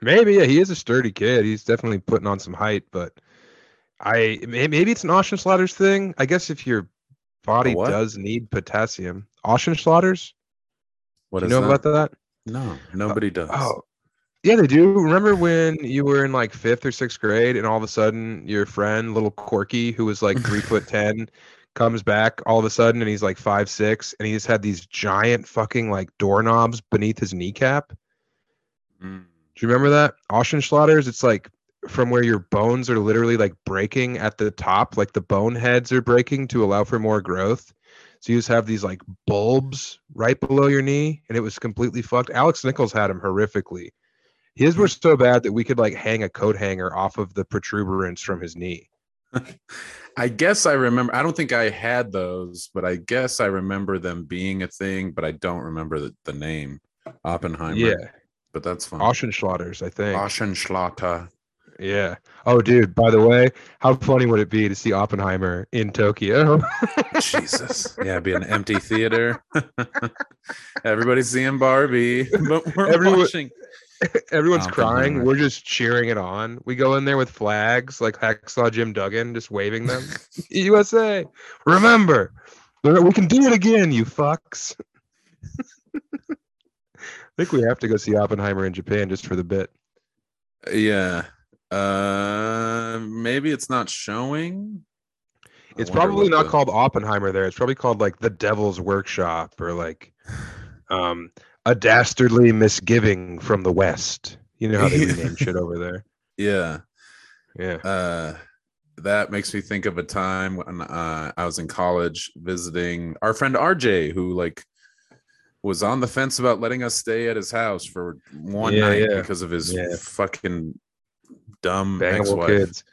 Maybe yeah, he is a sturdy kid. He's definitely putting on some height, but I maybe it's an Osgood-Schlatters thing. I guess if your body does need potassium, Osgood-Schlatters. What Do is you know that? about that? No, nobody uh, does. Oh, yeah, they do. Remember when you were in like fifth or sixth grade, and all of a sudden your friend, little Corky, who was like three foot ten, comes back all of a sudden, and he's like five six, and he just had these giant fucking like doorknobs beneath his kneecap. Mm. Do you remember that? Osgood-Schlatters, it's like from where your bones are literally like breaking at the top, like the bone heads are breaking to allow for more growth. So you just have these like bulbs right below your knee, and it was completely fucked. Alex Nichols had him horrifically. His were so bad that we could like hang a coat hanger off of the protuberance from his knee. I guess I remember. I don't think I had those, but I guess I remember them being a thing. But I don't remember the, the name Oppenheimer. Yeah, but that's fine. Osgood-Schlatters, I think. Osgood-Schlatter. Yeah. Oh, dude. By the way, how funny would it be to see Oppenheimer in Tokyo? Jesus. Yeah, it'd be an empty theater. Everybody's seeing Barbie, but we're Everyone- watching. Everyone's crying. Oppenheimer. We're just cheering it on. We go in there with flags like Hacksaw Jim Duggan, just waving them. USA, remember, we can do it again, you fucks. I think we have to go see Oppenheimer in Japan just for the bit. Yeah. Uh, maybe it's not showing. I It's probably not the- called Oppenheimer there. It's probably called like the Devil's Workshop or like um a dastardly misgiving from the West. You know how they rename shit over there. Yeah. Yeah. Uh, that makes me think of a time when uh, I was in college visiting our friend RJ, who like was on the fence about letting us stay at his house for one Yeah, night yeah. because of his Yeah. fucking dumb ex-wife. kids.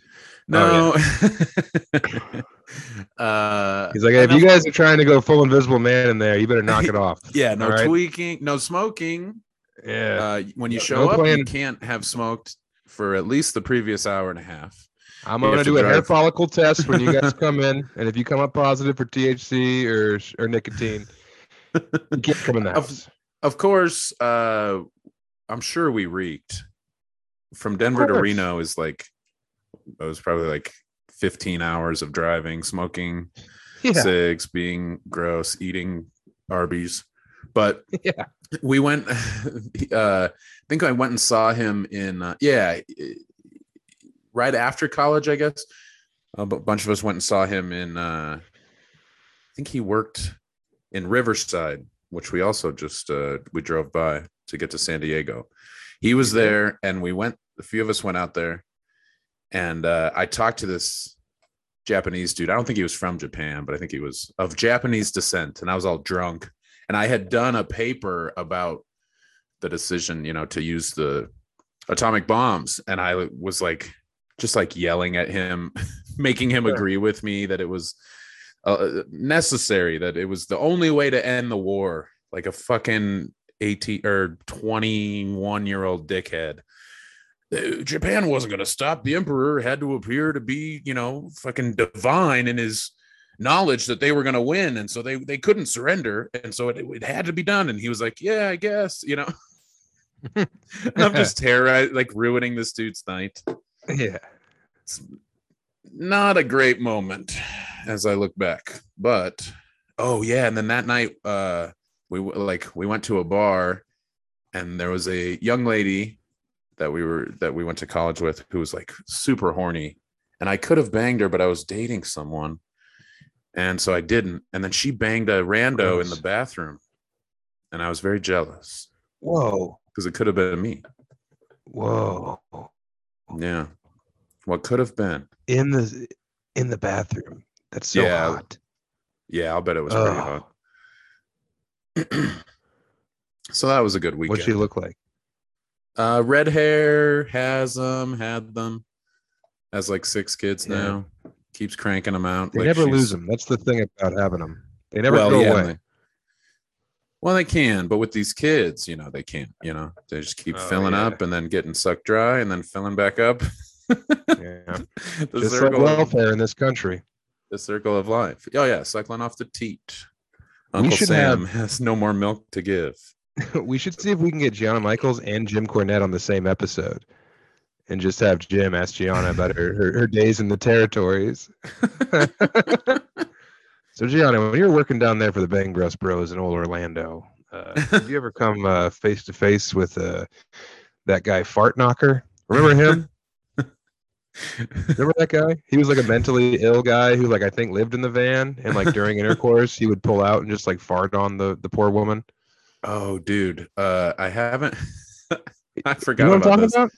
No. Oh, uh, He's like, hey, if you guys are trying to go full invisible man in there, you better knock it off. yeah, no right. tweaking, no smoking. Yeah. Uh, when you No- show no up, you can't have smoked for at least the previous hour and a half. I'm gonna to do a hair follicle test when you guys come in, and if you come up positive for THC or or nicotine, you can't come in the Of-. Of course, uh, I'm sure we reeked. From Denver to. Reno is like it was probably like 15 hours of driving, smoking Yeah. cigs, being gross, eating Arby's. But Yeah. we went. Uh, I think I went and saw him in. Uh, yeah, right after college, I guess. A bunch of us went and saw him in. Uh, I think he worked in Riverside, which we also just uh, we drove by to get to San Diego. He was there, and we went. A few of us went out there, and uh, I talked to this Japanese dude. I don't think he was from Japan, but I think he was of Japanese descent. And I was all drunk, and I had done a paper about the decision, you know, to use the atomic bombs, and I was like, just like yelling at him, making him agree with me that it was uh, necessary, that it was the only way to end the war. Like a fucking 18 or 21 year old dickhead. Uh, Japan wasn't going to stop. The emperor had to appear to be, you know, fucking divine in his knowledge that they were going to win, and so they they couldn't surrender, and so it, it had to be done. And he was like, "Yeah, I guess," you know. I'm just terrorized, like ruining this dude's night. Yeah. It's not a great moment as I look back, but oh yeah, and then that night, uh, we like we went to a bar, and there was a young lady that we were that we went to college with who was like super horny, and I could have banged her, but I was dating someone, and so I didn't. And then she banged a rando in the bathroom, and I was very jealous Whoa. because it could have been me. Whoa. Yeah, what could have been? In the in the bathroom. That's so Yeah, hot. Yeah, I'll bet it was pretty hot. So that was a good weekend. What'd she look like? Uh, red hair has them, had them, has like six kids Yeah. now. Keeps cranking them out. They like never she's- lose them. That's the thing about having them. They never well, go yeah, away. they- well, they can, but with these kids, you know, they can't. You know, they just keep Oh, filling yeah. up and then getting sucked dry and then filling back up. Yeah. the Just like circle, of, welfare in this country. the circle of life. Oh yeah, cycling off the teat. Uncle should Sam has no more milk to give. we should see if we can get Gianna Michaels and Jim Cornette on the same episode. And just have Jim ask Gianna about her, her, her days in the territories. so Gianna, when you were working down there for the Bang Bros Bros in old Orlando, uh, did you ever come face to face with uh, that guy Fart Knocker? Remember him? Remember that guy? He was like a mentally ill guy who, like, I think lived in the van, and like during intercourse, he would pull out and just like fart on the the poor woman. Oh, dude, uh, I haven't. I You forgot know what I'm about talking this. about?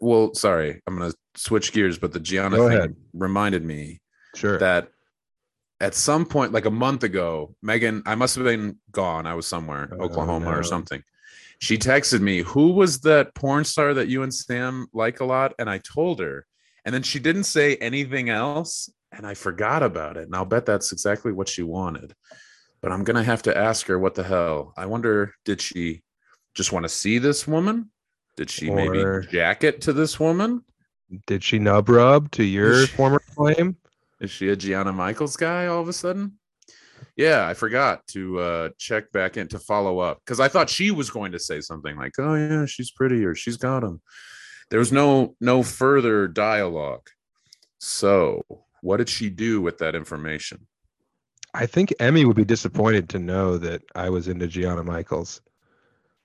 Well, sorry, I'm gonna switch gears, but the Gianna Go thing ahead. reminded me Sure. that at some point, like a month ago, Megan, I must have been gone. I was somewhere, Oh, Oklahoma no. or something. She texted me, "Who was that porn star that you and Sam like a lot?" And I told her, and then she didn't say anything else, and I forgot about it. And I'll bet that's exactly what she wanted. But I'm gonna have to ask her what the hell. I wonder, did she just want to see this woman? Did she Or- maybe jacket to this woman? Did she nub rub to your former claim? Is she a Gianna Michaels guy all of a sudden? Yeah, I forgot to uh check back in to follow up because I thought she was going to say something like, "Oh yeah, she's pretty" or "She's got him." There was no no further dialogue. So, what did she do with that information? I think Emmy would be disappointed to know that I was into Gianna Michaels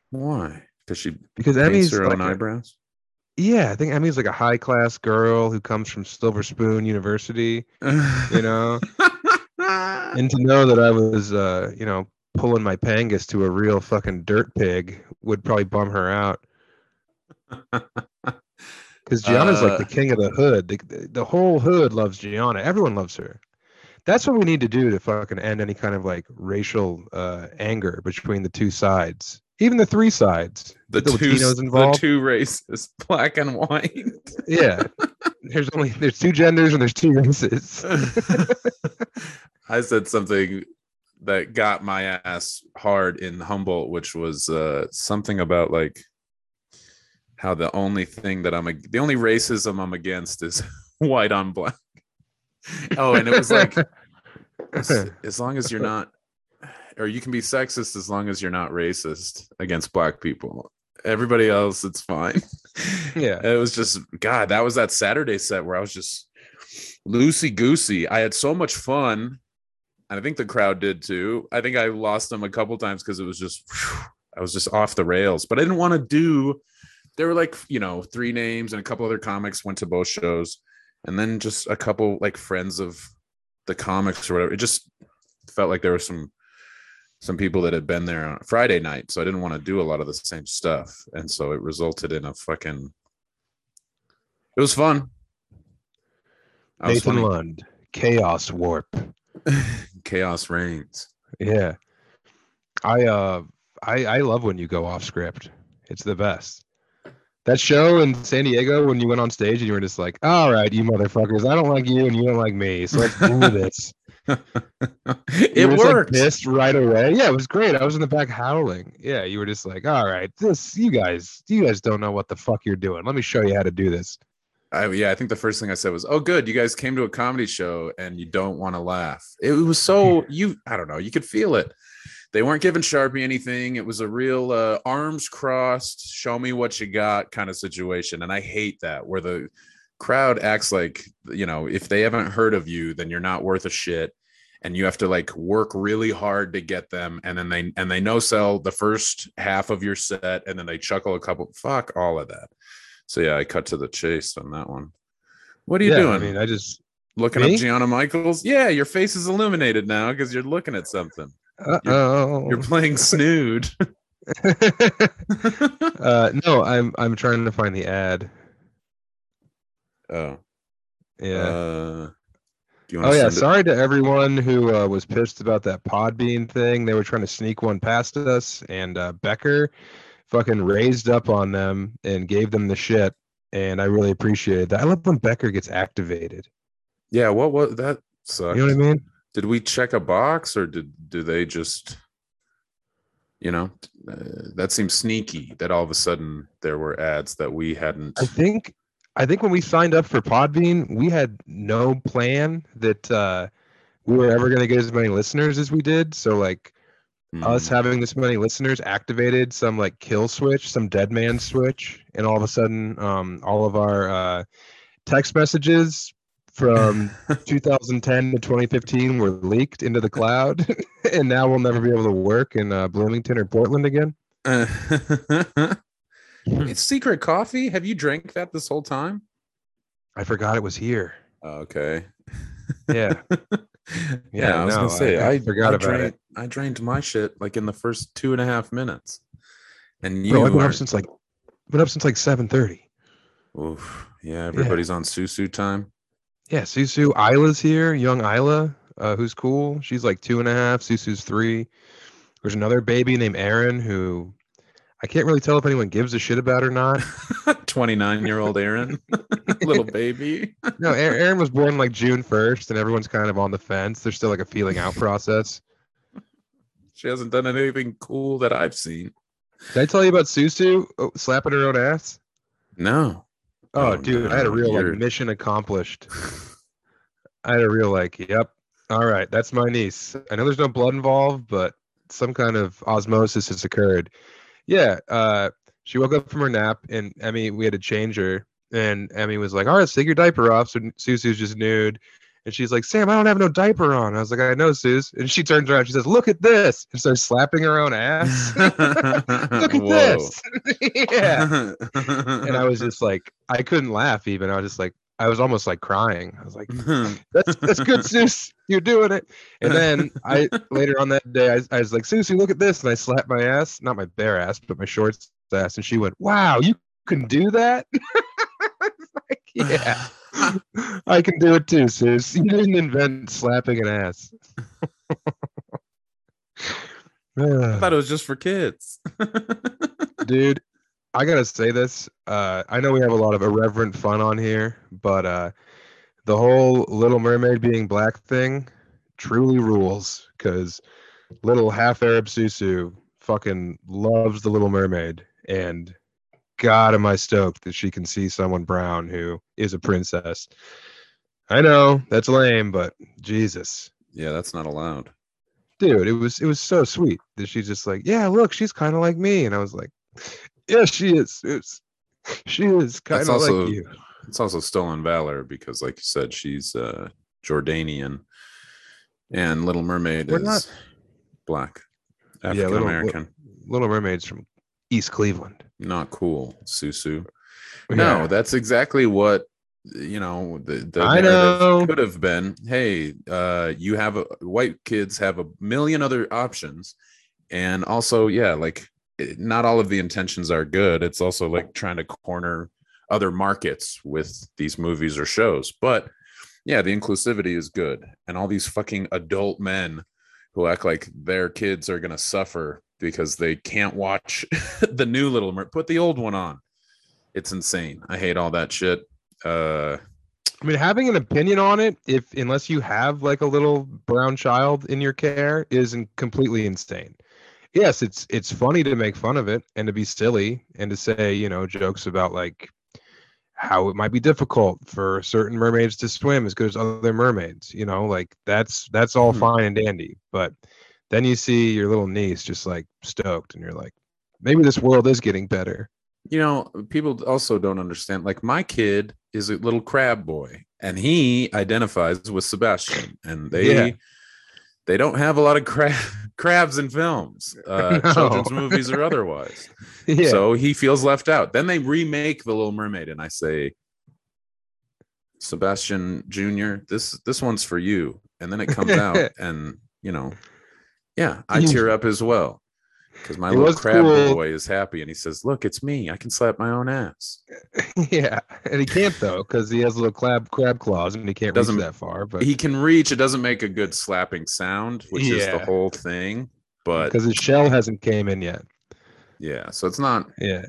Why? Because she because Emmy's her like own a- eyebrows. yeah, I think Emmy's like a high class girl who comes from Silver Spoon University, you know. and to know that I was, uh, you know, pulling my pangas to a real fucking dirt pig would probably bum her out. Because Gianna's like the Uh, king of the hood. The, the whole hood loves Gianna. Everyone loves her. That's what we need to do to fucking end any kind of like racial uh, anger between the two sides, even the three sides. the the two Latinos the two races, black and white. Yeah, there's only there's two genders and there's two races. I said something that got my ass hard in Humboldt, which was uh, something about like how the only thing that I'm the only racism I'm against is white on black. Oh, and it was like as, as long as you're not, or you can be sexist as long as you're not racist against black people. Everybody else, it's fine. Yeah. it was just God. That was that Saturday set where I was just loosey goosey. I had so much fun, and I think the crowd did too. I think I lost them a couple times because it was just I was just off the rails. But I didn't want to do. There were like you know three names and a couple other comics went to both shows, and then just a couple like friends of the comics or whatever. It just felt like there were some some people that had been there on Friday night, so I didn't want to do a lot of the same stuff, and so it resulted in a fucking. It was fun. I Nathan funny. Lund, Chaos Warp. Chaos reigns. Yeah. I uh I I love when you go off script. It's the best. That show in San Diego when you went on stage and you were just like, all right, you motherfuckers, I don't like you and you don't like me. So let's do this. It were just, like, worked. pissed right away. Yeah, it was great. I was in the back howling. Yeah, you were just like, all right, this you guys, you guys don't know what the fuck you're doing. Let me show you how to do this. I, yeah, I think the first thing I said was, "Oh, good, you guys came to a comedy show and you don't want to laugh." It was so you, I don't know, you could feel it. They weren't giving Sharpie anything. It was a real uh, arms crossed, show me what you got kind of situation, and I hate that where the crowd acts like you know if they haven't heard of you, then you're not worth a shit, and you have to like work really hard to get them, and then they and they no sell the first half of your set, and then they chuckle a couple. Fuck all of that. So yeah, I cut to the chase on that one. What are you yeah, doing? I mean, I just looking me? up Gianna Michaels? Yeah, your face is illuminated now because you're looking at something. Uh oh. You're playing snood. uh no, I'm I'm trying to find the ad. oh, Yeah. Uh, Oh yeah, send it? sorry to everyone who uh, was pissed about that Podbean thing. They were trying to sneak one past us, and uh, Becker fucking raised up on them and gave them the shit. And I really appreciated that. I love when Becker gets activated. Yeah, what was that? Sucked. You know what I mean? Did we check a box or did do they just, you know, uh, that seems sneaky that all of a sudden there were ads that we hadn't. I think I think when we signed up for Podbean, we had no plan that uh, we were ever going to get as many listeners as we did. So like us Hmm. having this many listeners activated some like kill switch, some dead man switch, and all of a sudden, um, all of our uh, text messages from 2010 to 2015 were leaked into the cloud, and now we'll never be able to work in uh, Bloomington or Portland again. it's secret coffee. Have you drank that this whole time? I forgot it was here. Okay. Yeah, yeah, I was no, gonna say I- I, I forgot I about drained, it. I drained my shit like in the first two and a half minutes, and you bro, I've been are, up since like been up since like 7:30. oof, yeah, everybody's on susu time. Yeah, Susu, Isla's here, young Isla, uh, who's cool. She's like two and a half. Susu's three. There's another baby named Aaron who I can't really tell if anyone gives a shit about or not. 29 year old Aaron, little baby. No, Aaron, was born like June 1st, and everyone's kind of on the fence. There's still like a feeling out process. She hasn't done anything cool that I've seen. Did I tell you about Susu oh, slapping her own ass? No. Oh, dude, I had a real like mission accomplished. I had a real like, yep, All right, that's my niece. I know there's no blood involved, but some kind of osmosis has occurred. Yeah, uh, she woke up from her nap, and Emmy, we had to change her, and Emmy was like, "All right, take your diaper off." So Susu's just nude, and she's like, "Sam, I don't have no diaper on." I was like, "I know, Sus." And she turns around, she says, "Look at this," and starts slapping her own ass. Look at this. yeah. And I was just like, I couldn't laugh even. I was just like, I was almost like crying. I was like, that's that's good, Sus. You're doing it. And then I later on that day, I, I was like, Susie, look at this. And I slapped my ass, not my bare ass, but my shorts ass. And she went, Wow, you can do that? like, yeah. I can do it too, Sus. You didn't invent slapping an ass. I thought it was just for kids. Dude, I gotta say this. Uh, I know we have a lot of irreverent fun on here, but uh, the whole Little Mermaid being black thing truly rules. Because little half Arab Susu fucking loves the Little Mermaid, and God, am I stoked that she can see someone brown who is a princess. I know that's lame, but Jesus, yeah, that's not allowed. dude, it was it was so sweet that she's just like, yeah, look, she's kind of like me, and I was like, yeah, she is. It's, she is kind of like you. It's also stolen valor because, like you said, she's uh, Jordanian, and Little Mermaid We're is not- black, Yeah, African Little- American. Little Mermaid's from East Cleveland. Not cool, Susu. Yeah. No, that's exactly what you know. The, the I know. could have been. Hey, uh, you have a white kids have a million other options, and also, yeah, like not all of the intentions are good. It's also like trying to corner other markets with these movies or shows. But yeah, the inclusivity is good, and all these fucking adult men who act like their kids are gonna suffer because they can't watch the new Little Mer. Put the old one on. It's insane. I hate all that shit. Uh, I mean, having an opinion on it, if unless you have like a little brown child in your care, is completely insane. Yes, it's it's funny to make fun of it and to be silly and to say you know jokes about like how it might be difficult for certain mermaids to swim as good as other mermaids. You know, like that's that's all Hmm. fine and dandy. But then you see your little niece just like stoked, and you're like, maybe this world is getting better. you know, people also don't understand. Like my kid is a little crab boy, and he identifies with Sebastian, and they Yeah. they don't have a lot of crab crabs in films, uh, No. children's movies or otherwise. yeah. So he feels left out. Then they remake The Little Mermaid, and I say, Sebastian Junior, this this one's for you. And then it comes out, and you know, yeah, I tear up as well because my It little crab cool. boy is happy, and he says, "Look, it's me. I can slap my own ass." yeah, and he can't though because he has little crab crab claws and he can't Doesn't- reach that far. But He can reach. It doesn't make a good slapping sound, which is the whole thing. But because his shell hasn't came in yet. yeah, so it's not Yeah,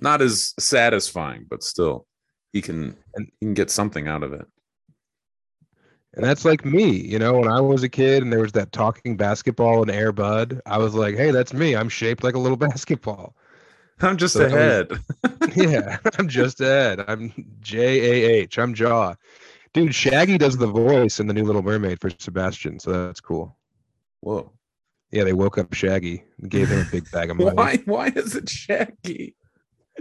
not as satisfying, but still, he can And- he can get something out of it. And that's like me. You know, when I was a kid and there was that talking basketball and Air Bud, I was like, hey, that's me. I'm shaped like a little basketball. I'm just So that was- yeah, I'm just Ed. I'm J A H. I'm Jaw. Dude, Shaggy does the voice in the new Little Mermaid for Sebastian, so that's cool. Whoa. Yeah, they woke up Shaggy and gave him a big bag of money. Why? Why is it Shaggy?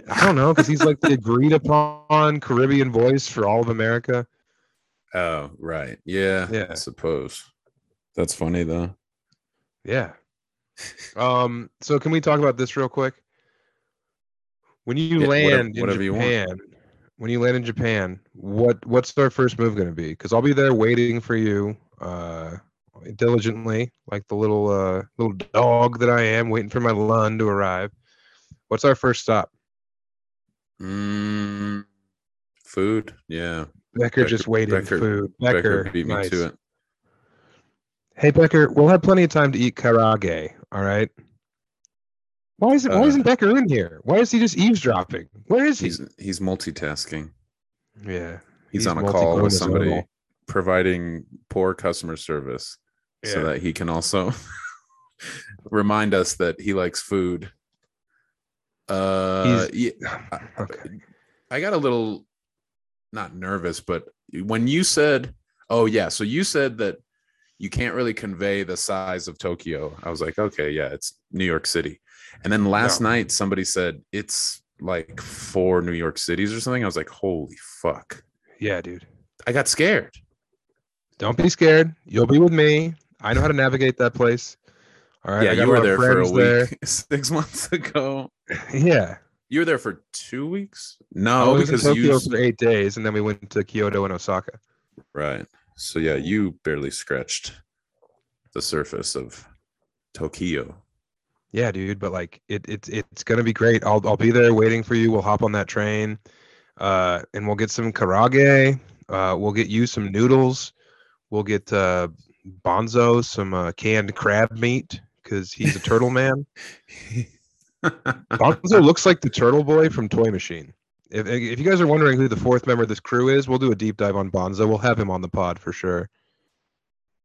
I don't know because he's like the agreed upon Caribbean voice for all of America. Oh, right. Yeah. Yeah. I suppose. That's funny though. Yeah. Um. So can we talk about this real quick? When you Yeah, whatever- land in whatever you want. Japan, when you land in Japan, what what's our first move going to be? Because I'll be there waiting for you, uh, diligently, like the little uh little dog that I am, waiting for my Lund to arrive. What's our first stop? Mm, food. Yeah. Becker, Becker- just waiting. Becker- food. Becker, Becker, beat me nice. to it. Hey Becker, we'll have plenty of time to eat karaage. All right. Why isn't Why Uh, isn't Becker in here? Why is he just eavesdropping? Where is he? He's he's multitasking. yeah, He's, He's on a call with somebody providing poor customer service so that he can also remind us that he likes food. Uh yeah, I- okay. I got a little not nervous, but when you said, "Oh yeah," so you said that you can't really convey the size of Tokyo. I was like, okay, yeah, it's New York City. And then last No. night somebody said it's like four New York cities or something. I was like, holy fuck. Yeah, dude. I got scared. Don't be scared. You'll be with me. I know how to navigate that place. All right. yeah, you were there for a week six months ago. Yeah. You were there for two weeks? I No, was in Oh, because Tokyo you for eight days, and then we went to Kyoto and Osaka. right. So yeah, you barely scratched the surface of Tokyo. Yeah, dude. But like, it, it it's gonna be great. I'll I'll be there waiting for you. We'll hop on that train, uh, and we'll get some karaage. Uh, we'll get you some noodles. We'll get uh, Bonzo some uh, canned crab meat because he's a turtle man. Bonzo looks like the turtle boy from Toy Machine. If, if you guys are wondering who the fourth member of this crew is, we'll do a deep dive on Bonzo. We'll have him on the pod for sure.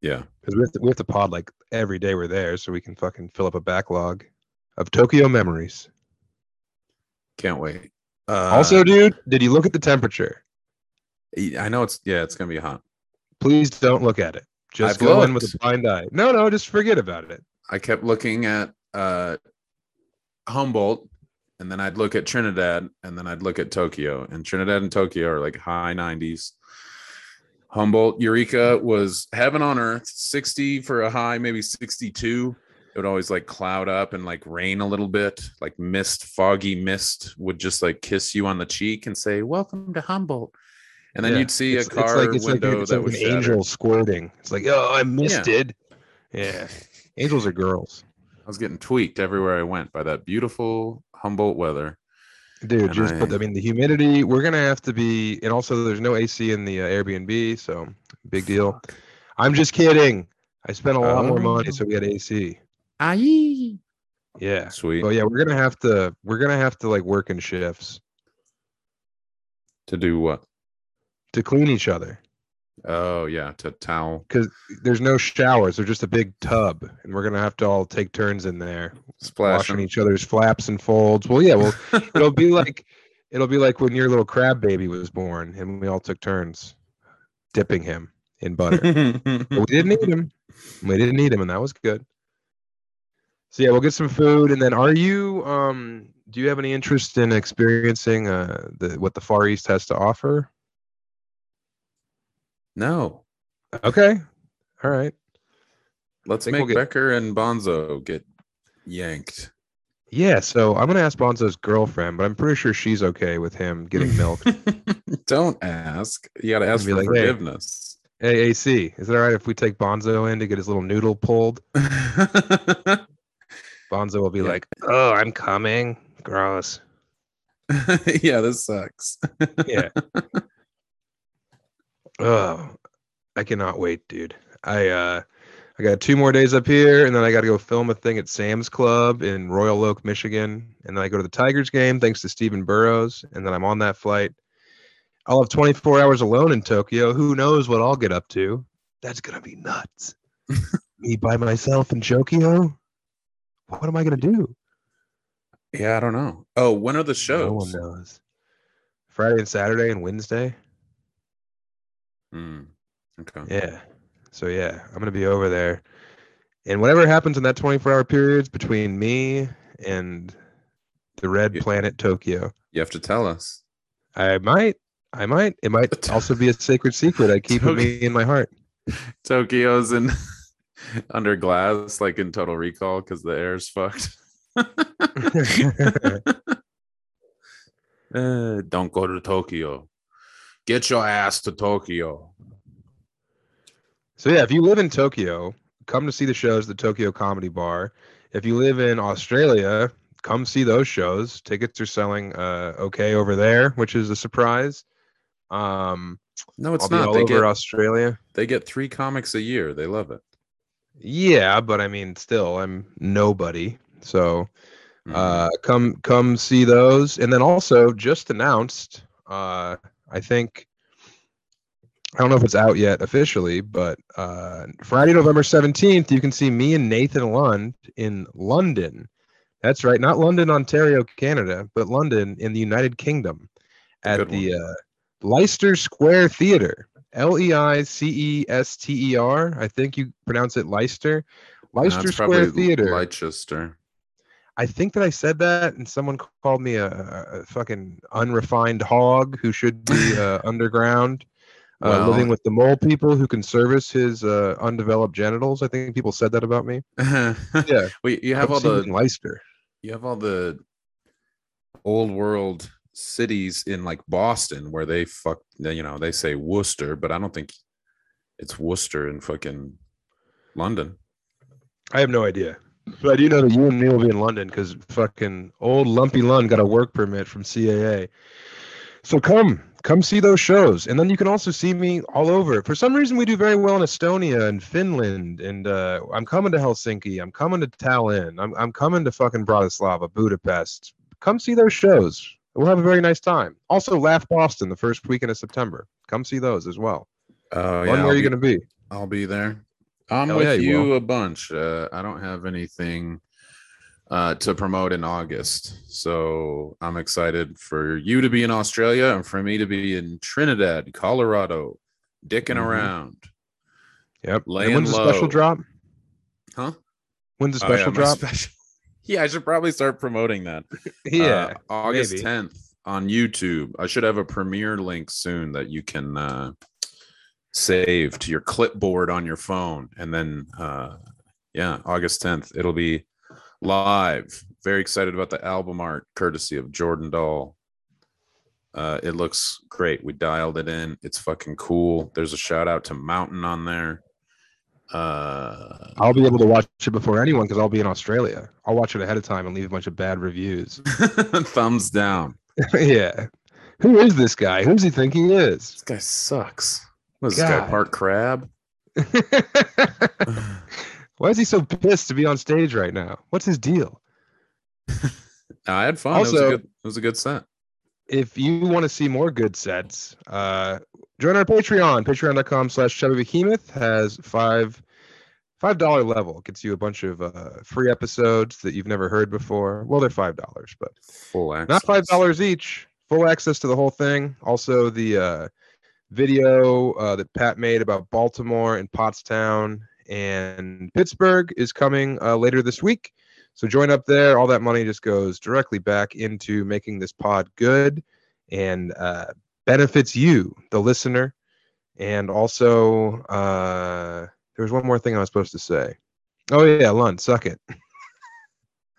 yeah. Because we, have to- we have to pod like every day we're there so we can fucking fill up a backlog of Tokyo memories. Can't wait. Uh, also, dude, did you look at the temperature? I know it's yeah, it's gonna be hot. Please don't look at it. Just I've go in with a blind eye. No, no, just forget about it. I kept looking at uh Humboldt and then I'd look at Trinidad and then I'd look at Tokyo. And Trinidad and Tokyo are like high 90s. Humboldt, Eureka was heaven on earth, 60 for a high, maybe 62. It would always like cloud up and like rain a little bit, like mist, foggy mist would just like kiss you on the cheek and say, Welcome to Humboldt. And then Yeah, you'd see it's, a car it's like, it's like, window it's that like was an shattered. angel squirting. It's like, oh, I misted. Yeah. Angels are girls. I was getting tweaked everywhere I went by that beautiful Humboldt weather. Dude, And just put, I- I mean, the humidity, we're going to have to be, and also there's no AC in the uh, Airbnb. So big deal. I'm just kidding. I spent a lot more money, so we had AC. Aye. Yeah. Sweet. Oh, yeah, we're gonna have to. We're gonna have to like work in shifts To do what? to clean each other Oh yeah, to towel because there's no showers. they're just a big tub, and we're gonna have to all take turns in there splash. washing each other's flaps and folds. Well, yeah, well, it'll be like it'll be like when your little crab baby was born, and we all took turns dipping him in butter. But we didn't eat him. We didn't eat him, and that was good. So yeah, we'll get some food, and then are you? Um, do you have any interest in experiencing uh the what the Far East has to offer? No, Okay, all right. let's make we'll get- Becker and Bonzo get yanked. Yeah, so I'm gonna ask Bonzo's girlfriend, but I'm pretty sure she's okay with him getting milk. Don't ask. You got to ask for like, hey. forgiveness. hey, AC, is it all right if we take Bonzo in to get his little noodle pulled? Bonzo will be Yeah. like, "Oh, I'm coming." Gross. yeah, this sucks. Yeah. Oh, I cannot wait, dude. I uh I got two more days up here and then I got to go film a thing at Sam's Club in Royal Oak, Michigan, and then I go to the Tigers game thanks to Stephen Burrows, and then I'm on that flight. I'll have 24 hours alone in Tokyo. Who knows what I'll get up to? That's going to be nuts. Me by myself in Tokyo? What am I going to do? yeah, I don't know. Oh, when are the shows? No one knows. Friday and Saturday and Wednesday. Hmm, okay. Yeah. So yeah, I'm gonna be over there, and whatever happens in that 24 hour periods between me and the red Yeah. planet Tokyo, You have to tell us. I might, I might, it might also be a sacred secret I keep me in my heart. Tokyo's in under glass, like in Total Recall, because the air's fucked. Uh, don't go to Tokyo. Get your ass to Tokyo. So yeah, if you live in Tokyo, come to see the shows at the Tokyo Comedy Bar. If you live in Australia, come see those shows. Tickets are selling uh, okay over there, which is a surprise. Um, No, it's not. all They over get Australia. they get three comics a year. They love it. Yeah, but I mean, still, I'm nobody. So Mhm. uh, come come see those, and then also just announced. Uh, I think I don't know if it's out yet officially, but uh, Friday, November seventeenth, you can see me and Nathan Lund in London. That's right, not London, Ontario, Canada, but London in the United Kingdom, at good the uh, Leicester Square Theater. L E I C E S T E R. I think you pronounce it Leicester. Leicester it's Square Theater. Leicester. I think that I said that, and someone called me a, a fucking unrefined hog who should be uh, underground, uh, Well- living with the mole people who can service his uh, undeveloped genitals. I think people said that about me. yeah. Well, you have come all the Leicester. you have all the old world cities in like Boston where they fuck you know they say Worcester, but I don't think it's Worcester in fucking London. I have no idea. But I do know that you and me will be in London because fucking old Lumpy Lund got a work permit from CAA. So come, come see those shows, and then you can also see me all over. For some reason, we do very well in Estonia and Finland, and uh, I'm coming to Helsinki. I'm coming to Tallinn. I'm I'm coming to fucking Bratislava, Budapest. Come see those shows. We'll have a very nice time. Also, Laugh Boston the first weekend of September. Come see those as well. Oh Lund, yeah, where I'll are you going to be? I'll be there. I'm Hell with yeah, you you a bunch. Uh, I don't have anything uh, to promote in August, so I'm excited for you to be in Australia and for me to be in Trinidad, Colorado, dicking Mhm. around. Yep. And Laying when's the special drop? Huh? When's the Oh, yeah, special drop? special- yeah, I should probably start promoting that. yeah. Uh, August maybe. 10th on YouTube. I should have a premiere link soon that you can uh, save to your clipboard on your phone. And then, uh, yeah, August 10th, it'll be live. Very excited about the album art courtesy of Jordan Dahl. Uh, it looks great. We dialed it in. It's fucking cool. There's a shout out to Mountain on there. Uh, I'll be able to watch it before anyone because I'll be in Australia. I'll watch it ahead of time and leave a bunch of bad reviews. thumbs down. yeah. Who is this guy? Who does he think he is? This guy sucks. What is this guy. Park Crab? Why is he so pissed to be on stage right now? What's his deal? I had fun. it, was a Also- good, it was a good set. If you want to see more good sets, uh, join our Patreon. Patreon.com slash Chubby Behemoth has five five dollar level. Gets you a bunch of uh, free episodes that you've never heard before. Well, they're five dollars, but Full access. not five dollars each full access to the whole thing also the uh, video uh, that pat made about baltimore and pottstown and pittsburgh is coming uh, later this week. So join up there. All that money just goes directly back into making this pod good and uh, benefits you the listener. And also uh, there was one more thing i was supposed to say. Oh yeah lund suck it